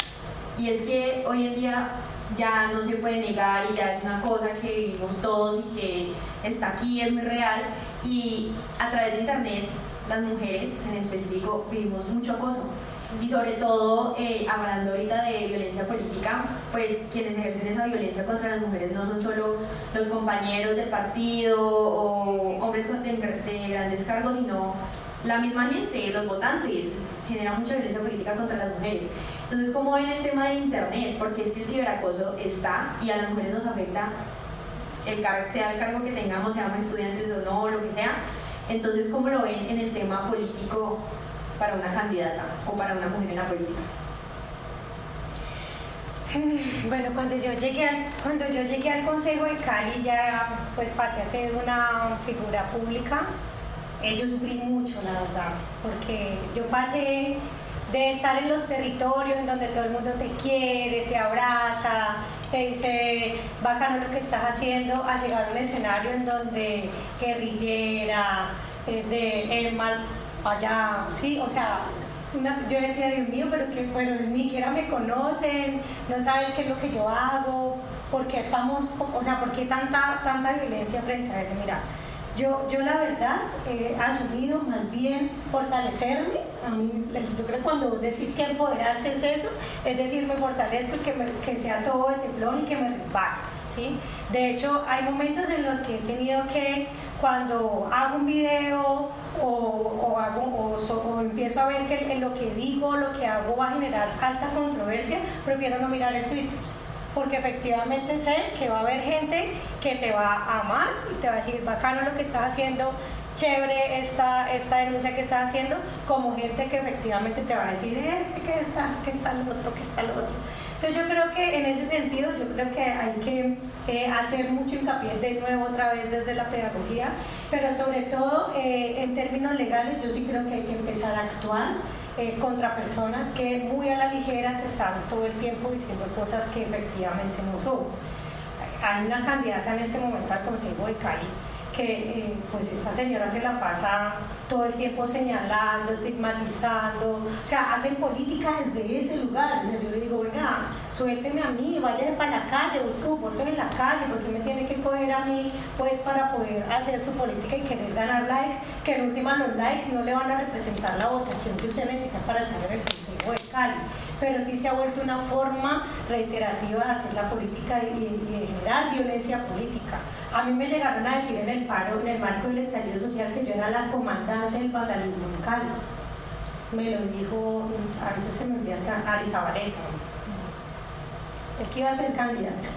B: Y es que hoy en día ya no se puede negar y ya es una cosa que vivimos todos y que está aquí, es muy real. Y a través de Internet, las mujeres en específico vivimos mucho acoso y sobre todo eh, hablando ahorita de violencia política, pues quienes ejercen esa violencia contra las mujeres no son solo los compañeros del partido o hombres de, de grandes cargos, sino la misma gente, los votantes, genera mucha violencia política contra las mujeres. Entonces, ¿cómo ven el tema del Internet? Porque es que el ciberacoso está y a las mujeres nos afecta, el sea el cargo que tengamos, seamos estudiantes o no, lo que sea. Entonces, ¿cómo lo ven en el tema político para una candidata o para una mujer en la política?
D: Bueno, cuando yo llegué al, cuando yo llegué al Consejo de Cali ya pues pasé a ser una figura pública. Eh, yo sufrí mucho, la verdad, porque yo pasé de estar en los territorios en donde todo el mundo te quiere, te abraza, te dice bacano lo que estás haciendo, a llegar a un escenario en donde guerrillera, eh, de el mal allá, sí, o sea, yo decía, Dios mío, pero que, bueno, ni siquiera me conocen, no saben qué es lo que yo hago, porque estamos, o sea, ¿por qué tanta, tanta violencia frente a eso? Mira, yo, yo la verdad he asumido más bien fortalecerme. A mí, yo creo que cuando decís que empoderarse es eso, es decir, me fortalezco y que, que sea todo de teflón y que me resbale. ¿sí? De hecho, hay momentos en los que he tenido que, cuando hago un video o, o, hago, o, empiezo a ver que lo que digo, lo que hago va a generar alta controversia, prefiero no mirar el Twitter porque efectivamente sé que va a haber gente que te va a amar y te va a decir bacano lo que estás haciendo, chévere esta, esta denuncia que estás haciendo, como gente que efectivamente te va a decir este, que estás, que está el otro, que está el otro. Entonces yo creo que en ese sentido, yo creo que hay que hacer mucho hincapié de nuevo otra vez desde la pedagogía, pero sobre todo eh, en términos legales yo sí creo que hay que empezar a actuar eh, contra personas que muy a la ligera te están todo el tiempo diciendo cosas que efectivamente no somos. Hay una candidata en este momento al Consejo de Cali que eh, pues esta señora se la pasa todo el tiempo señalando, estigmatizando, o sea, hacen política desde ese lugar. O sea, yo le digo, venga, suélteme a mí, vaya para la calle, busque un voto en la calle, porque me tiene que coger a mí, pues para poder hacer su política y querer ganar likes, que en última los likes no le van a representar la votación que usted necesita para estar en el Consejo de Cali pero sí se ha vuelto una forma reiterativa de hacer la política y, de generar violencia política. A mí me llegaron a decir en el paro, en el marco del estallido social, que yo era la comandante del vandalismo en Cali. Me lo dijo, a veces se me olvida hasta Arizabaleta, el que iba a ser candidato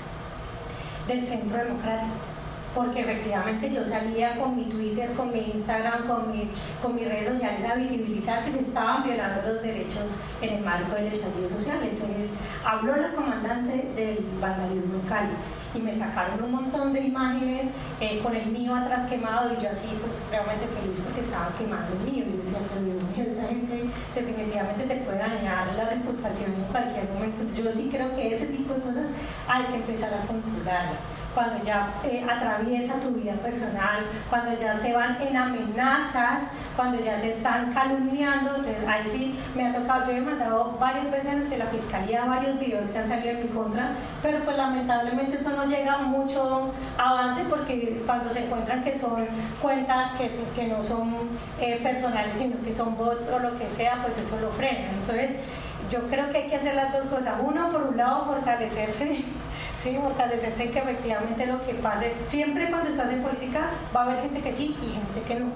D: del Centro Democrático porque efectivamente yo salía con mi Twitter, con mi Instagram, con, mi, con mis redes sociales a visibilizar que se estaban violando los derechos en el marco del estadio social. Entonces habló la comandante del vandalismo en Cali y me sacaron un montón de imágenes eh, con el mío atrás quemado y yo así pues realmente feliz porque estaba quemando el mío y decía, pero Dios mío, esta gente definitivamente te puede dañar la reputación en cualquier momento. Yo sí creo que ese tipo de cosas hay que empezar a controlarlas cuando ya eh, atraviesa tu vida personal, cuando ya se van en amenazas, cuando ya te están calumniando, entonces ahí sí me ha tocado, yo he mandado varias veces ante la fiscalía varios videos que han salido en mi contra, pero pues lamentablemente eso no llega mucho avance porque cuando se encuentran que son cuentas que, que no son eh, personales, sino que son bots o lo que sea, pues eso lo frena. Entonces, yo creo que hay que hacer las dos cosas. Uno, por un lado, fortalecerse, sí, fortalecerse en que efectivamente lo que pase, siempre cuando estás en política va a haber gente que sí y gente que no.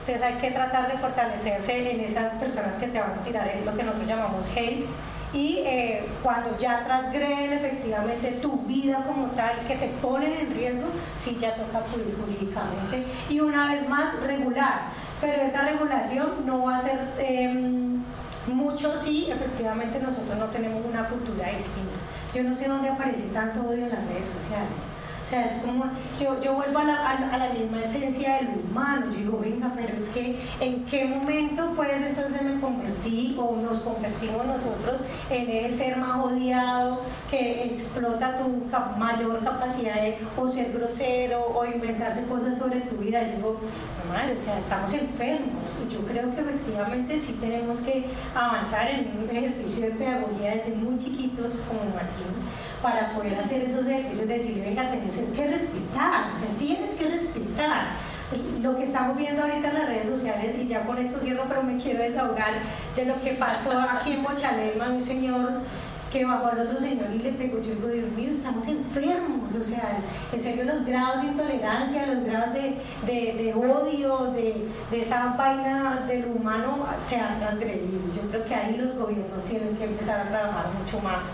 D: Entonces hay que tratar de fortalecerse en esas personas que te van a tirar lo que nosotros llamamos hate y eh, cuando ya transgreden efectivamente tu vida como tal, que te ponen en riesgo, sí ya toca acudir jurídicamente y una vez más regular, pero esa regulación no va a ser... Eh, Muchos sí, efectivamente nosotros no tenemos una cultura distinta. Yo no sé dónde aparece tanto odio en las redes sociales. O sea, es como, yo, yo vuelvo a la, misma esencia del humano. Yo digo, venga, pero es que en qué momento pues entonces me convertí o nos convertimos nosotros en ese ser más odiado que explota tu mayor capacidad de o ser grosero o inventarse cosas sobre tu vida. Yo digo, madre, o sea, estamos enfermos. Y yo creo que efectivamente sí tenemos que avanzar en un ejercicio de pedagogía desde muy chiquitos como Martín para poder hacer esos ejercicios de decir, venga, tienes que respetar, o sea, tienes que respetar. Lo que estamos viendo ahorita en las redes sociales, y ya con esto cierro, pero me quiero desahogar de lo que pasó aquí en Mochalema, un señor que bajó al otro señor y le pegó. Yo digo, Dios mío, estamos enfermos. O sea, en serio los grados de intolerancia, los grados de, de, odio, de, de, esa vaina del humano se han transgredido. Yo creo que ahí los gobiernos tienen que empezar a trabajar mucho más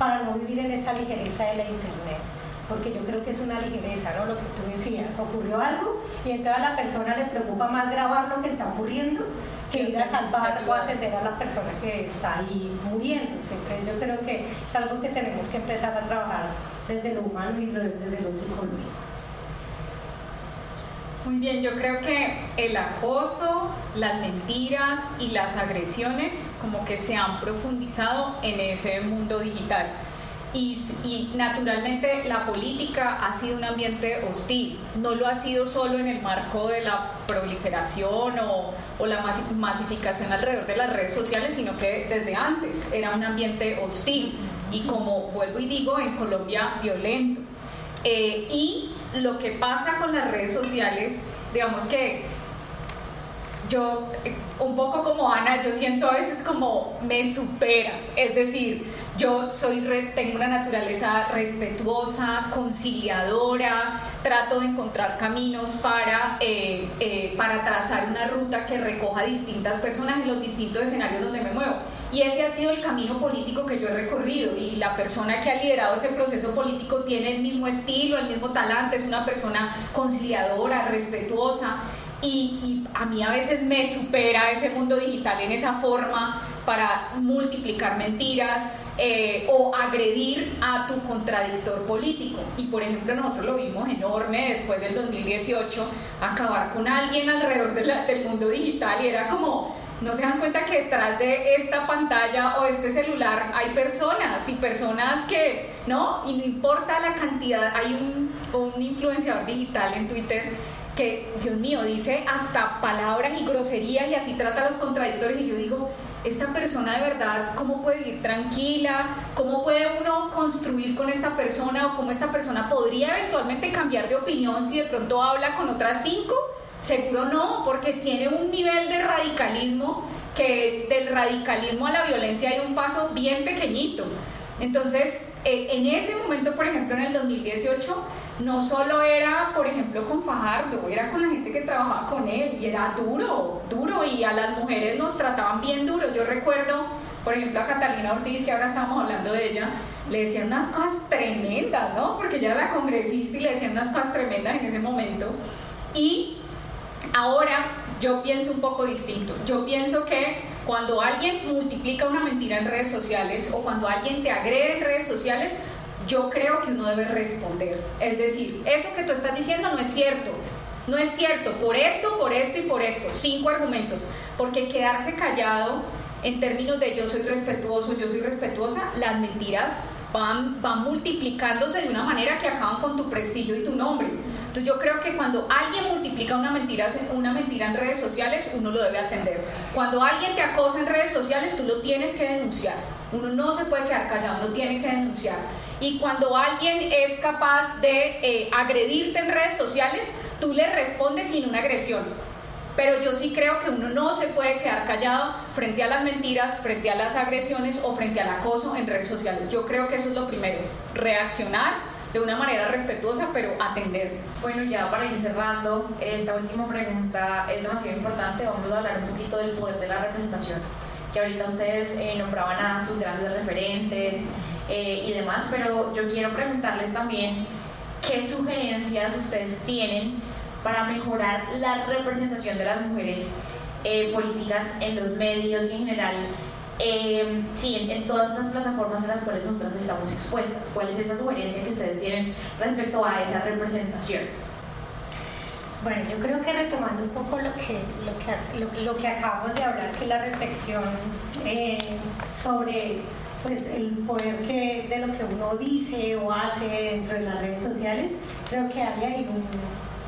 D: para no vivir en esa ligereza de la internet porque yo creo que es una ligereza, ¿no? Lo que tú decías, ocurrió algo y entonces a la persona le preocupa más grabar lo que está ocurriendo que ir a salvar o atender a la persona que está ahí muriéndose. Entonces yo creo que es algo que tenemos que empezar a trabajar desde lo humano y desde lo psicológico.
A: Muy bien, yo creo que el acoso, las mentiras y las agresiones como que se han profundizado en ese mundo digital. Y, naturalmente la política ha sido un ambiente hostil, no lo ha sido solo en el marco de la proliferación o, la masificación alrededor de las redes sociales, sino que desde antes era un ambiente hostil y como vuelvo y digo, en Colombia violento. Eh, y lo que pasa con las redes sociales, digamos que yo, un poco como Ana, yo siento a veces como me supera, es decir, yo soy tengo una naturaleza respetuosa, conciliadora, trato de encontrar caminos para, eh, eh, para trazar una ruta que recoja distintas personas en los distintos escenarios donde me muevo. Y ese ha sido el camino político que yo he recorrido y la persona que ha liderado ese proceso político tiene el mismo estilo, el mismo talante, es una persona conciliadora, respetuosa y, a mí a veces me supera ese mundo digital en esa forma para multiplicar mentiras eh, o agredir a tu contradictor político. Y por ejemplo nosotros lo vimos enorme después del 2018, acabar con alguien alrededor del mundo digital y era como no se dan cuenta que detrás de esta pantalla o este celular hay personas y personas que, ¿no? Y no importa la cantidad, hay un, influenciador digital en Twitter que, Dios mío, dice hasta palabras y groserías y así trata a los contradictores y yo digo, esta persona de verdad, ¿cómo puede vivir tranquila? ¿Cómo puede uno construir con esta persona o cómo esta persona podría eventualmente cambiar de opinión si de pronto habla con otras cinco? Seguro no, porque tiene un nivel de radicalismo que del radicalismo a la violencia hay un paso bien pequeñito. Entonces, eh, en ese momento, por ejemplo, en el 2018, no solo era, por ejemplo, con Fajardo, era con la gente que trabajaba con él y era duro, duro y a las mujeres nos trataban bien duro. Yo recuerdo, por ejemplo, a Catalina Ortiz, que ahora estamos hablando de ella, le decían unas cosas tremendas, ¿no? Porque ella era la congresista y le decían unas cosas tremendas en ese momento. Y ahora yo pienso un poco distinto. Yo pienso que cuando alguien multiplica una mentira en redes sociales o cuando alguien te agrede en redes sociales, yo creo que uno debe responder. Es decir, eso que tú estás diciendo no es cierto. No es cierto, por esto, por esto y por esto. Cinco argumentos. Porque quedarse callado en términos de yo soy respetuoso, yo soy respetuosa, las mentiras van, van multiplicándose de una manera que acaban con tu prestigio y tu nombre. Entonces yo creo que cuando alguien multiplica una mentira, una mentira en redes sociales, uno lo debe atender. Cuando alguien te acosa en redes sociales, tú lo tienes que denunciar. Uno no se puede quedar callado, uno tiene que denunciar. Y cuando alguien es capaz de eh, agredirte en redes sociales, tú le respondes sin una agresión. Pero yo sí creo que uno no se puede quedar callado frente a las mentiras, frente a las agresiones o frente al acoso en redes sociales. Yo creo que eso es lo primero, reaccionar de una manera respetuosa, pero atender.
C: Bueno, ya para ir cerrando, esta última pregunta es demasiado importante. Vamos a hablar un poquito del poder de la representación, que ahorita ustedes eh, nombraban a sus grandes referentes, eh, y demás, pero yo quiero preguntarles también qué sugerencias ustedes tienen para mejorar la representación de las mujeres eh, políticas en los medios y en general, eh, sí, en, todas estas plataformas en las cuales nosotras estamos expuestas. ¿Cuál es esa sugerencia que ustedes tienen respecto a esa representación?
D: Bueno, yo creo que retomando un poco lo que, lo que, lo, que acabamos de hablar, que es la reflexión sobre pues el poder que, de lo que uno dice o hace dentro de las redes sociales, creo que hay ahí un,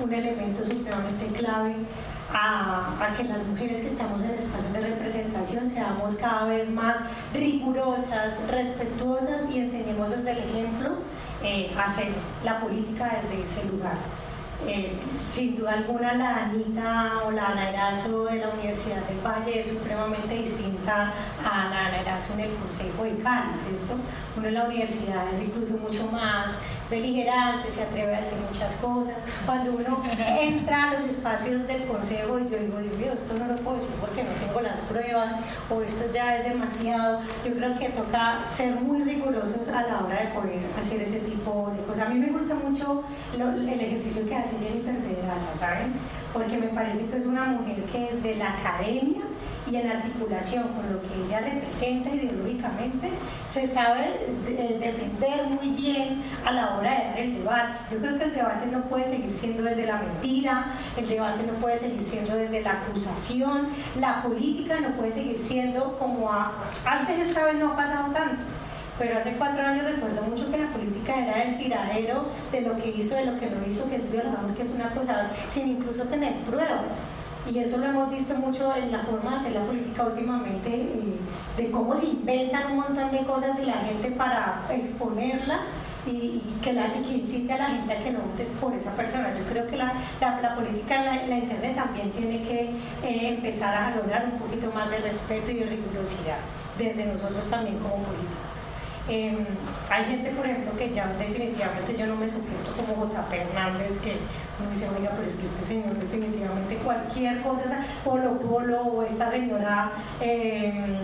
D: un elemento supremamente clave a, que las mujeres que estamos en espacios de representación seamos cada vez más rigurosas, respetuosas y enseñemos desde el ejemplo eh, hacer la política desde ese lugar. Eh, sin duda alguna la Anita o la Ana Erazo de la Universidad del Valle es supremamente distinta a la Ana caso en el Consejo de Cali, ¿cierto? Uno en la universidad es incluso mucho más beligerante, se atreve a hacer muchas cosas. Cuando uno entra a los espacios del Consejo y yo digo, Dios mío, esto no lo puedo decir porque no tengo las pruebas o esto ya es demasiado, yo creo que toca ser muy rigurosos a la hora de poder hacer ese tipo de cosas. A mí me gusta mucho el ejercicio que hace Jennifer Pedraza, ¿saben? Porque me parece que es una mujer que es de la academia y en articulación con lo que ella representa ideológicamente, se sabe eh, defender muy bien a la hora de dar el debate. Yo creo que el debate no puede seguir siendo desde la mentira, el debate no puede seguir siendo desde la acusación, la política no puede seguir siendo como antes esta vez no ha pasado tanto. Pero hace cuatro años recuerdo mucho que la política era el tiradero de lo que hizo, de lo que no hizo, que es violador, que es un acosador, sin incluso tener pruebas. Y eso lo hemos visto mucho en la forma de hacer la política últimamente, de cómo se inventan un montón de cosas de la gente para exponerla y, que, incite a la gente a que no vote por esa persona. Yo creo que la, la, política en la, Internet también tiene que eh, empezar a lograr un poquito más de respeto y de rigurosidad desde nosotros también como políticos. Em, hay gente, por ejemplo, que ya definitivamente yo no me sujeto como J.P. Hernández, que me dice, oiga, pero es que este señor definitivamente cualquier cosa, Polo Polo o esta señora... Em,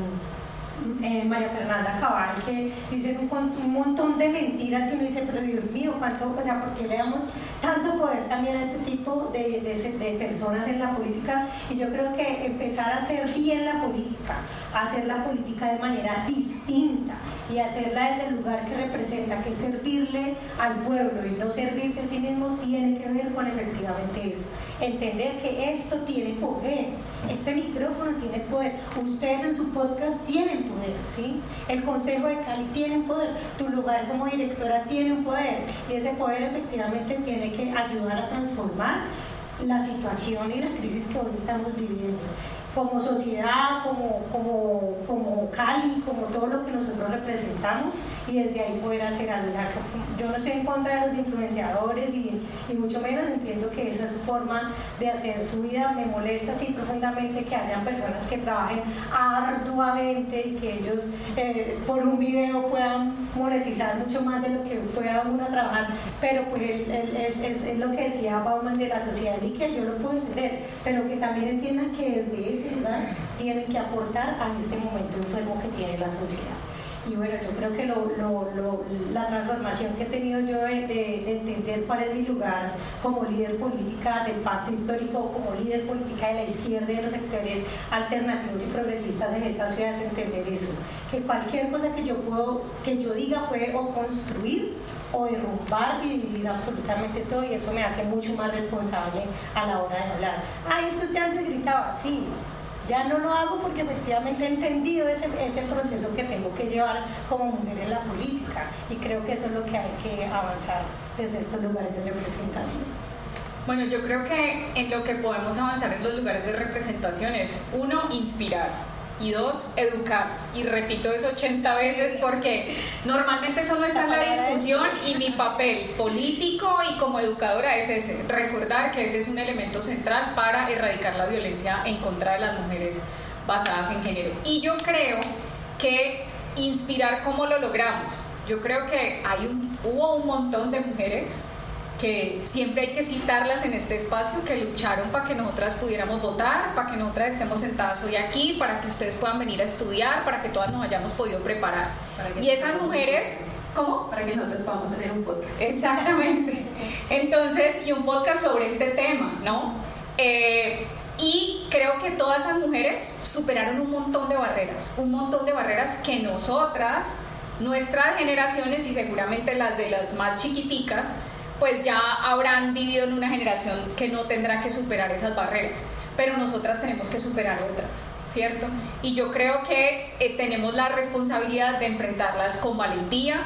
D: eh, María Fernanda Cabal, que dicen un, montón de mentiras que uno dice, pero Dios mío, ¿cuánto, o sea, ¿por qué le damos tanto poder también a este tipo de, personas en la política? Y yo creo que empezar a hacer bien la política, hacer la política de manera distinta y hacerla desde el lugar que representa, que es servirle al pueblo y no servirse a sí mismo, tiene que ver con efectivamente eso. Entender que esto tiene poder, este micrófono tiene poder, ustedes en su podcast tienen poder, ¿sí? El Consejo de Cali tiene poder, tu lugar como directora tiene un poder y ese poder efectivamente tiene que ayudar a transformar la situación y la crisis que hoy estamos viviendo como sociedad, como, como, como Cali, como todo lo que nosotros representamos y desde ahí poder hacer algo. yo no estoy en contra de los influenciadores y, y, mucho menos entiendo que esa es su forma de hacer su vida. Me molesta así profundamente que hayan personas que trabajen arduamente y que ellos eh, por un video puedan monetizar mucho más de lo que pueda uno trabajar, pero pues es, es, es, lo que decía Bauman de la sociedad y yo lo puedo entender, pero que también entiendan que desde ese lugar tienen que aportar a este momento enfermo que tiene la sociedad. Y bueno, yo creo que lo, lo, la transformación que he tenido yo de, entender cuál es mi lugar como líder política del pacto histórico, como líder política de la izquierda y de los sectores alternativos y progresistas en esta ciudad es entender eso, que cualquier cosa que yo, puedo, que yo diga puede o construir o derrumbar y dividir absolutamente todo y eso me hace mucho más responsable a la hora de hablar. Ay, es que usted antes gritaba, sí, ya no lo hago porque efectivamente he entendido ese, ese proceso que tengo que llevar como mujer en la política y creo que eso es lo que hay que avanzar desde estos lugares de representación.
A: Bueno, yo creo que en lo que podemos avanzar en los lugares de representación es, uno, inspirar y dos, educar. Y repito eso 80 veces porque normalmente eso no está en la discusión y mi papel político y como educadora es ese, recordar que ese es un elemento central para erradicar la violencia en contra de las mujeres basadas en género. Y yo creo que inspirar cómo lo logramos. Yo creo que hay un, hubo un montón de mujeres que siempre hay que citarlas en este espacio, que lucharon para que nosotras pudiéramos votar, para que nosotras estemos sentadas hoy aquí, para que ustedes puedan venir a estudiar, para que todas nos hayamos podido preparar. Y esas mujeres... ¿Cómo?
B: Para que nosotros podamos hacer un podcast.
A: Exactamente. Entonces, y un podcast sobre este tema, ¿no? Eh, y creo que todas esas mujeres superaron un montón de barreras, un montón de barreras que nosotras, nuestras generaciones y seguramente las de las más chiquiticas, pues ya habrán vivido en una generación que no tendrá que superar esas barreras, pero nosotras tenemos que superar otras, ¿cierto? Y yo creo que eh, tenemos la responsabilidad de enfrentarlas con valentía,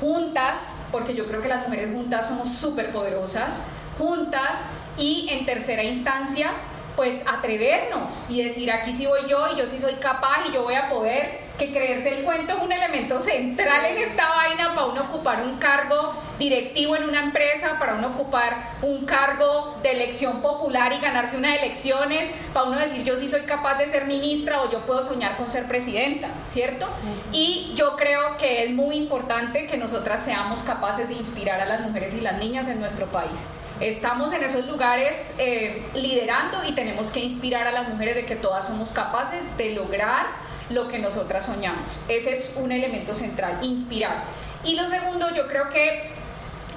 A: juntas, porque yo creo que las mujeres juntas somos súper poderosas, juntas y en tercera instancia, pues atrevernos y decir aquí sí voy yo y yo sí soy capaz y yo voy a poder que creerse el cuento es un elemento central en esta vaina para uno ocupar un cargo directivo en una empresa, para uno ocupar un cargo de elección popular y ganarse unas elecciones, para uno decir yo sí soy capaz de ser ministra o yo puedo soñar con ser presidenta, ¿cierto? Y yo creo que es muy importante que nosotras seamos capaces de inspirar a las mujeres y las niñas en nuestro país. Estamos en esos lugares eh, liderando y tenemos que inspirar a las mujeres de que todas somos capaces de lograr lo que nosotras soñamos. Ese es un elemento central, inspirar. Y lo segundo, yo creo que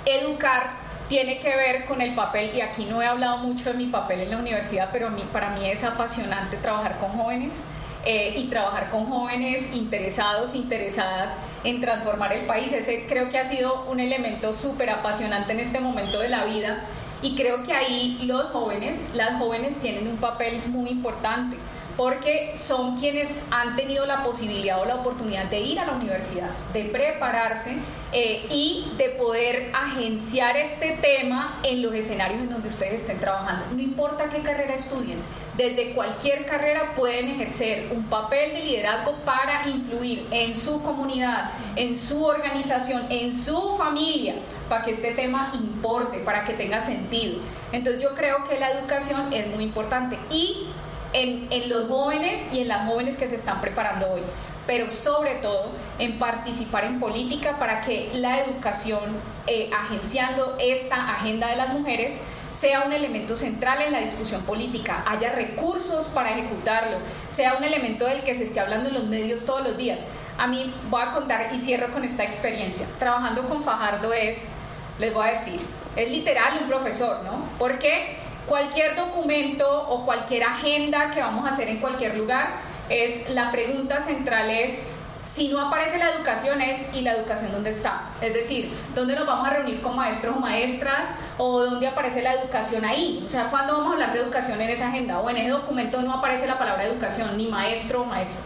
A: educar tiene que ver con el papel, y aquí no he hablado mucho de mi papel en la universidad, pero mí, para mí es apasionante trabajar con jóvenes. Eh, y trabajar con jóvenes interesados, interesadas en transformar el país. Ese creo que ha sido un elemento súper apasionante en este momento de la vida y creo que ahí los jóvenes, las jóvenes tienen un papel muy importante porque son quienes han tenido la posibilidad o la oportunidad de ir a la universidad, de prepararse eh, y de poder agenciar este tema en los escenarios en donde ustedes estén trabajando. No importa qué carrera estudien, desde cualquier carrera pueden ejercer un papel de liderazgo para influir en su comunidad, en su organización, en su familia, para que este tema importe, para que tenga sentido. Entonces yo creo que la educación es muy importante y en, los jóvenes y en las jóvenes que se están preparando hoy, pero sobre todo en participar en política para que la educación, eh, agenciando esta agenda de las mujeres, sea un elemento central en la discusión política, haya recursos para ejecutarlo, sea un elemento del que se esté hablando en los medios todos los días. A mí voy a contar y cierro con esta experiencia. Trabajando con Fajardo es, les voy a decir, es literal un profesor, ¿no? Porque Cualquier documento o cualquier agenda que vamos a hacer en cualquier lugar, es la pregunta central es si no aparece la educación es ¿y la educación dónde está? Es decir, ¿dónde nos vamos a reunir con maestros o maestras? ¿O dónde aparece la educación ahí? O sea, ¿cuándo vamos a hablar de educación en esa agenda? O en ese documento no aparece la palabra educación, ni maestro o maestra.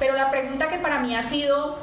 A: Pero la pregunta que para mí ha sido,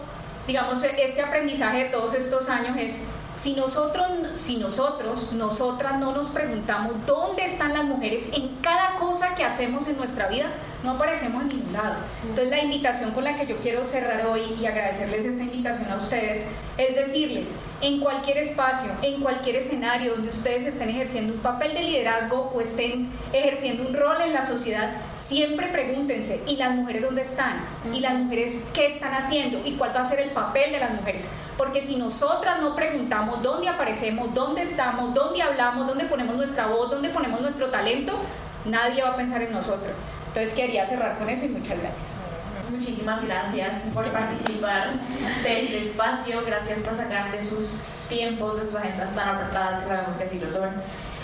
A: digamos, este aprendizaje de todos estos años es, si nosotros, si nosotros, nosotras no nos preguntamos dónde están las mujeres en cada cosa que hacemos en nuestra vida, no aparecemos en ningún lado. Entonces la invitación con la que yo quiero cerrar hoy y agradecerles esta invitación a ustedes es decirles, en cualquier espacio, en cualquier escenario donde ustedes estén ejerciendo un papel de liderazgo o estén ejerciendo un rol en la sociedad, siempre pregúntense, ¿y las mujeres dónde están? ¿Y las mujeres qué están haciendo? ¿Y cuál va a ser el papel de las mujeres? Porque si nosotras no preguntamos dónde aparecemos, dónde estamos, dónde hablamos, dónde ponemos nuestra voz, dónde ponemos nuestro talento, nadie va a pensar en nosotras. Entonces quería cerrar con eso y muchas gracias.
C: Muchísimas gracias por participar de este espacio, gracias por sacarte sus tiempos, de sus agendas tan apretadas, que sabemos que así lo son.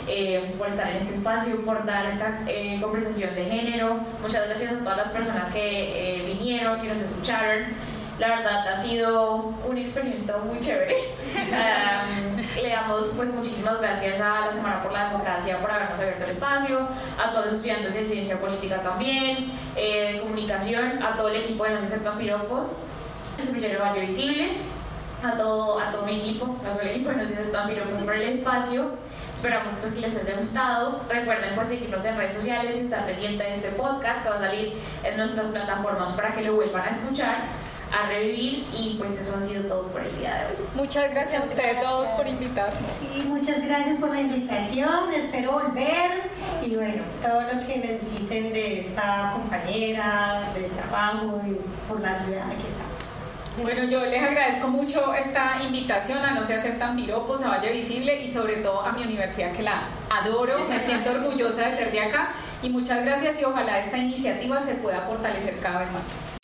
C: Eh, por estar en este espacio, por dar esta eh, conversación de género. Muchas gracias a todas las personas que eh, vinieron, que nos escucharon. La verdad ha sido un experimento muy chévere. le damos pues muchísimas gracias a la Semana por la Democracia por habernos abierto el espacio, a todos los estudiantes de ciencia política también, eh, de comunicación, a todo el equipo de No se aceptan piropos, el semillero Valle Visible, a todo, a todo mi equipo, a todo el equipo de No se aceptan piropos por el espacio. Esperamos pues, que les haya gustado. Recuerden pues seguirnos en redes sociales y estar pendiente de este podcast que va a salir en nuestras plataformas para que lo vuelvan a escuchar a revivir y pues eso ha sido todo por el día de hoy.
A: Muchas gracias a ustedes todos por invitarnos.
D: Sí, muchas gracias por la invitación, espero volver y bueno, todo lo que necesiten de esta compañera, de trabajo y por la ciudad, aquí estamos.
A: Bueno, yo les agradezco mucho esta invitación a No se aceptan piropos, a Valle Visible y sobre todo a mi universidad que la adoro, me siento orgullosa de ser de acá y muchas gracias y ojalá esta iniciativa se pueda fortalecer cada vez más.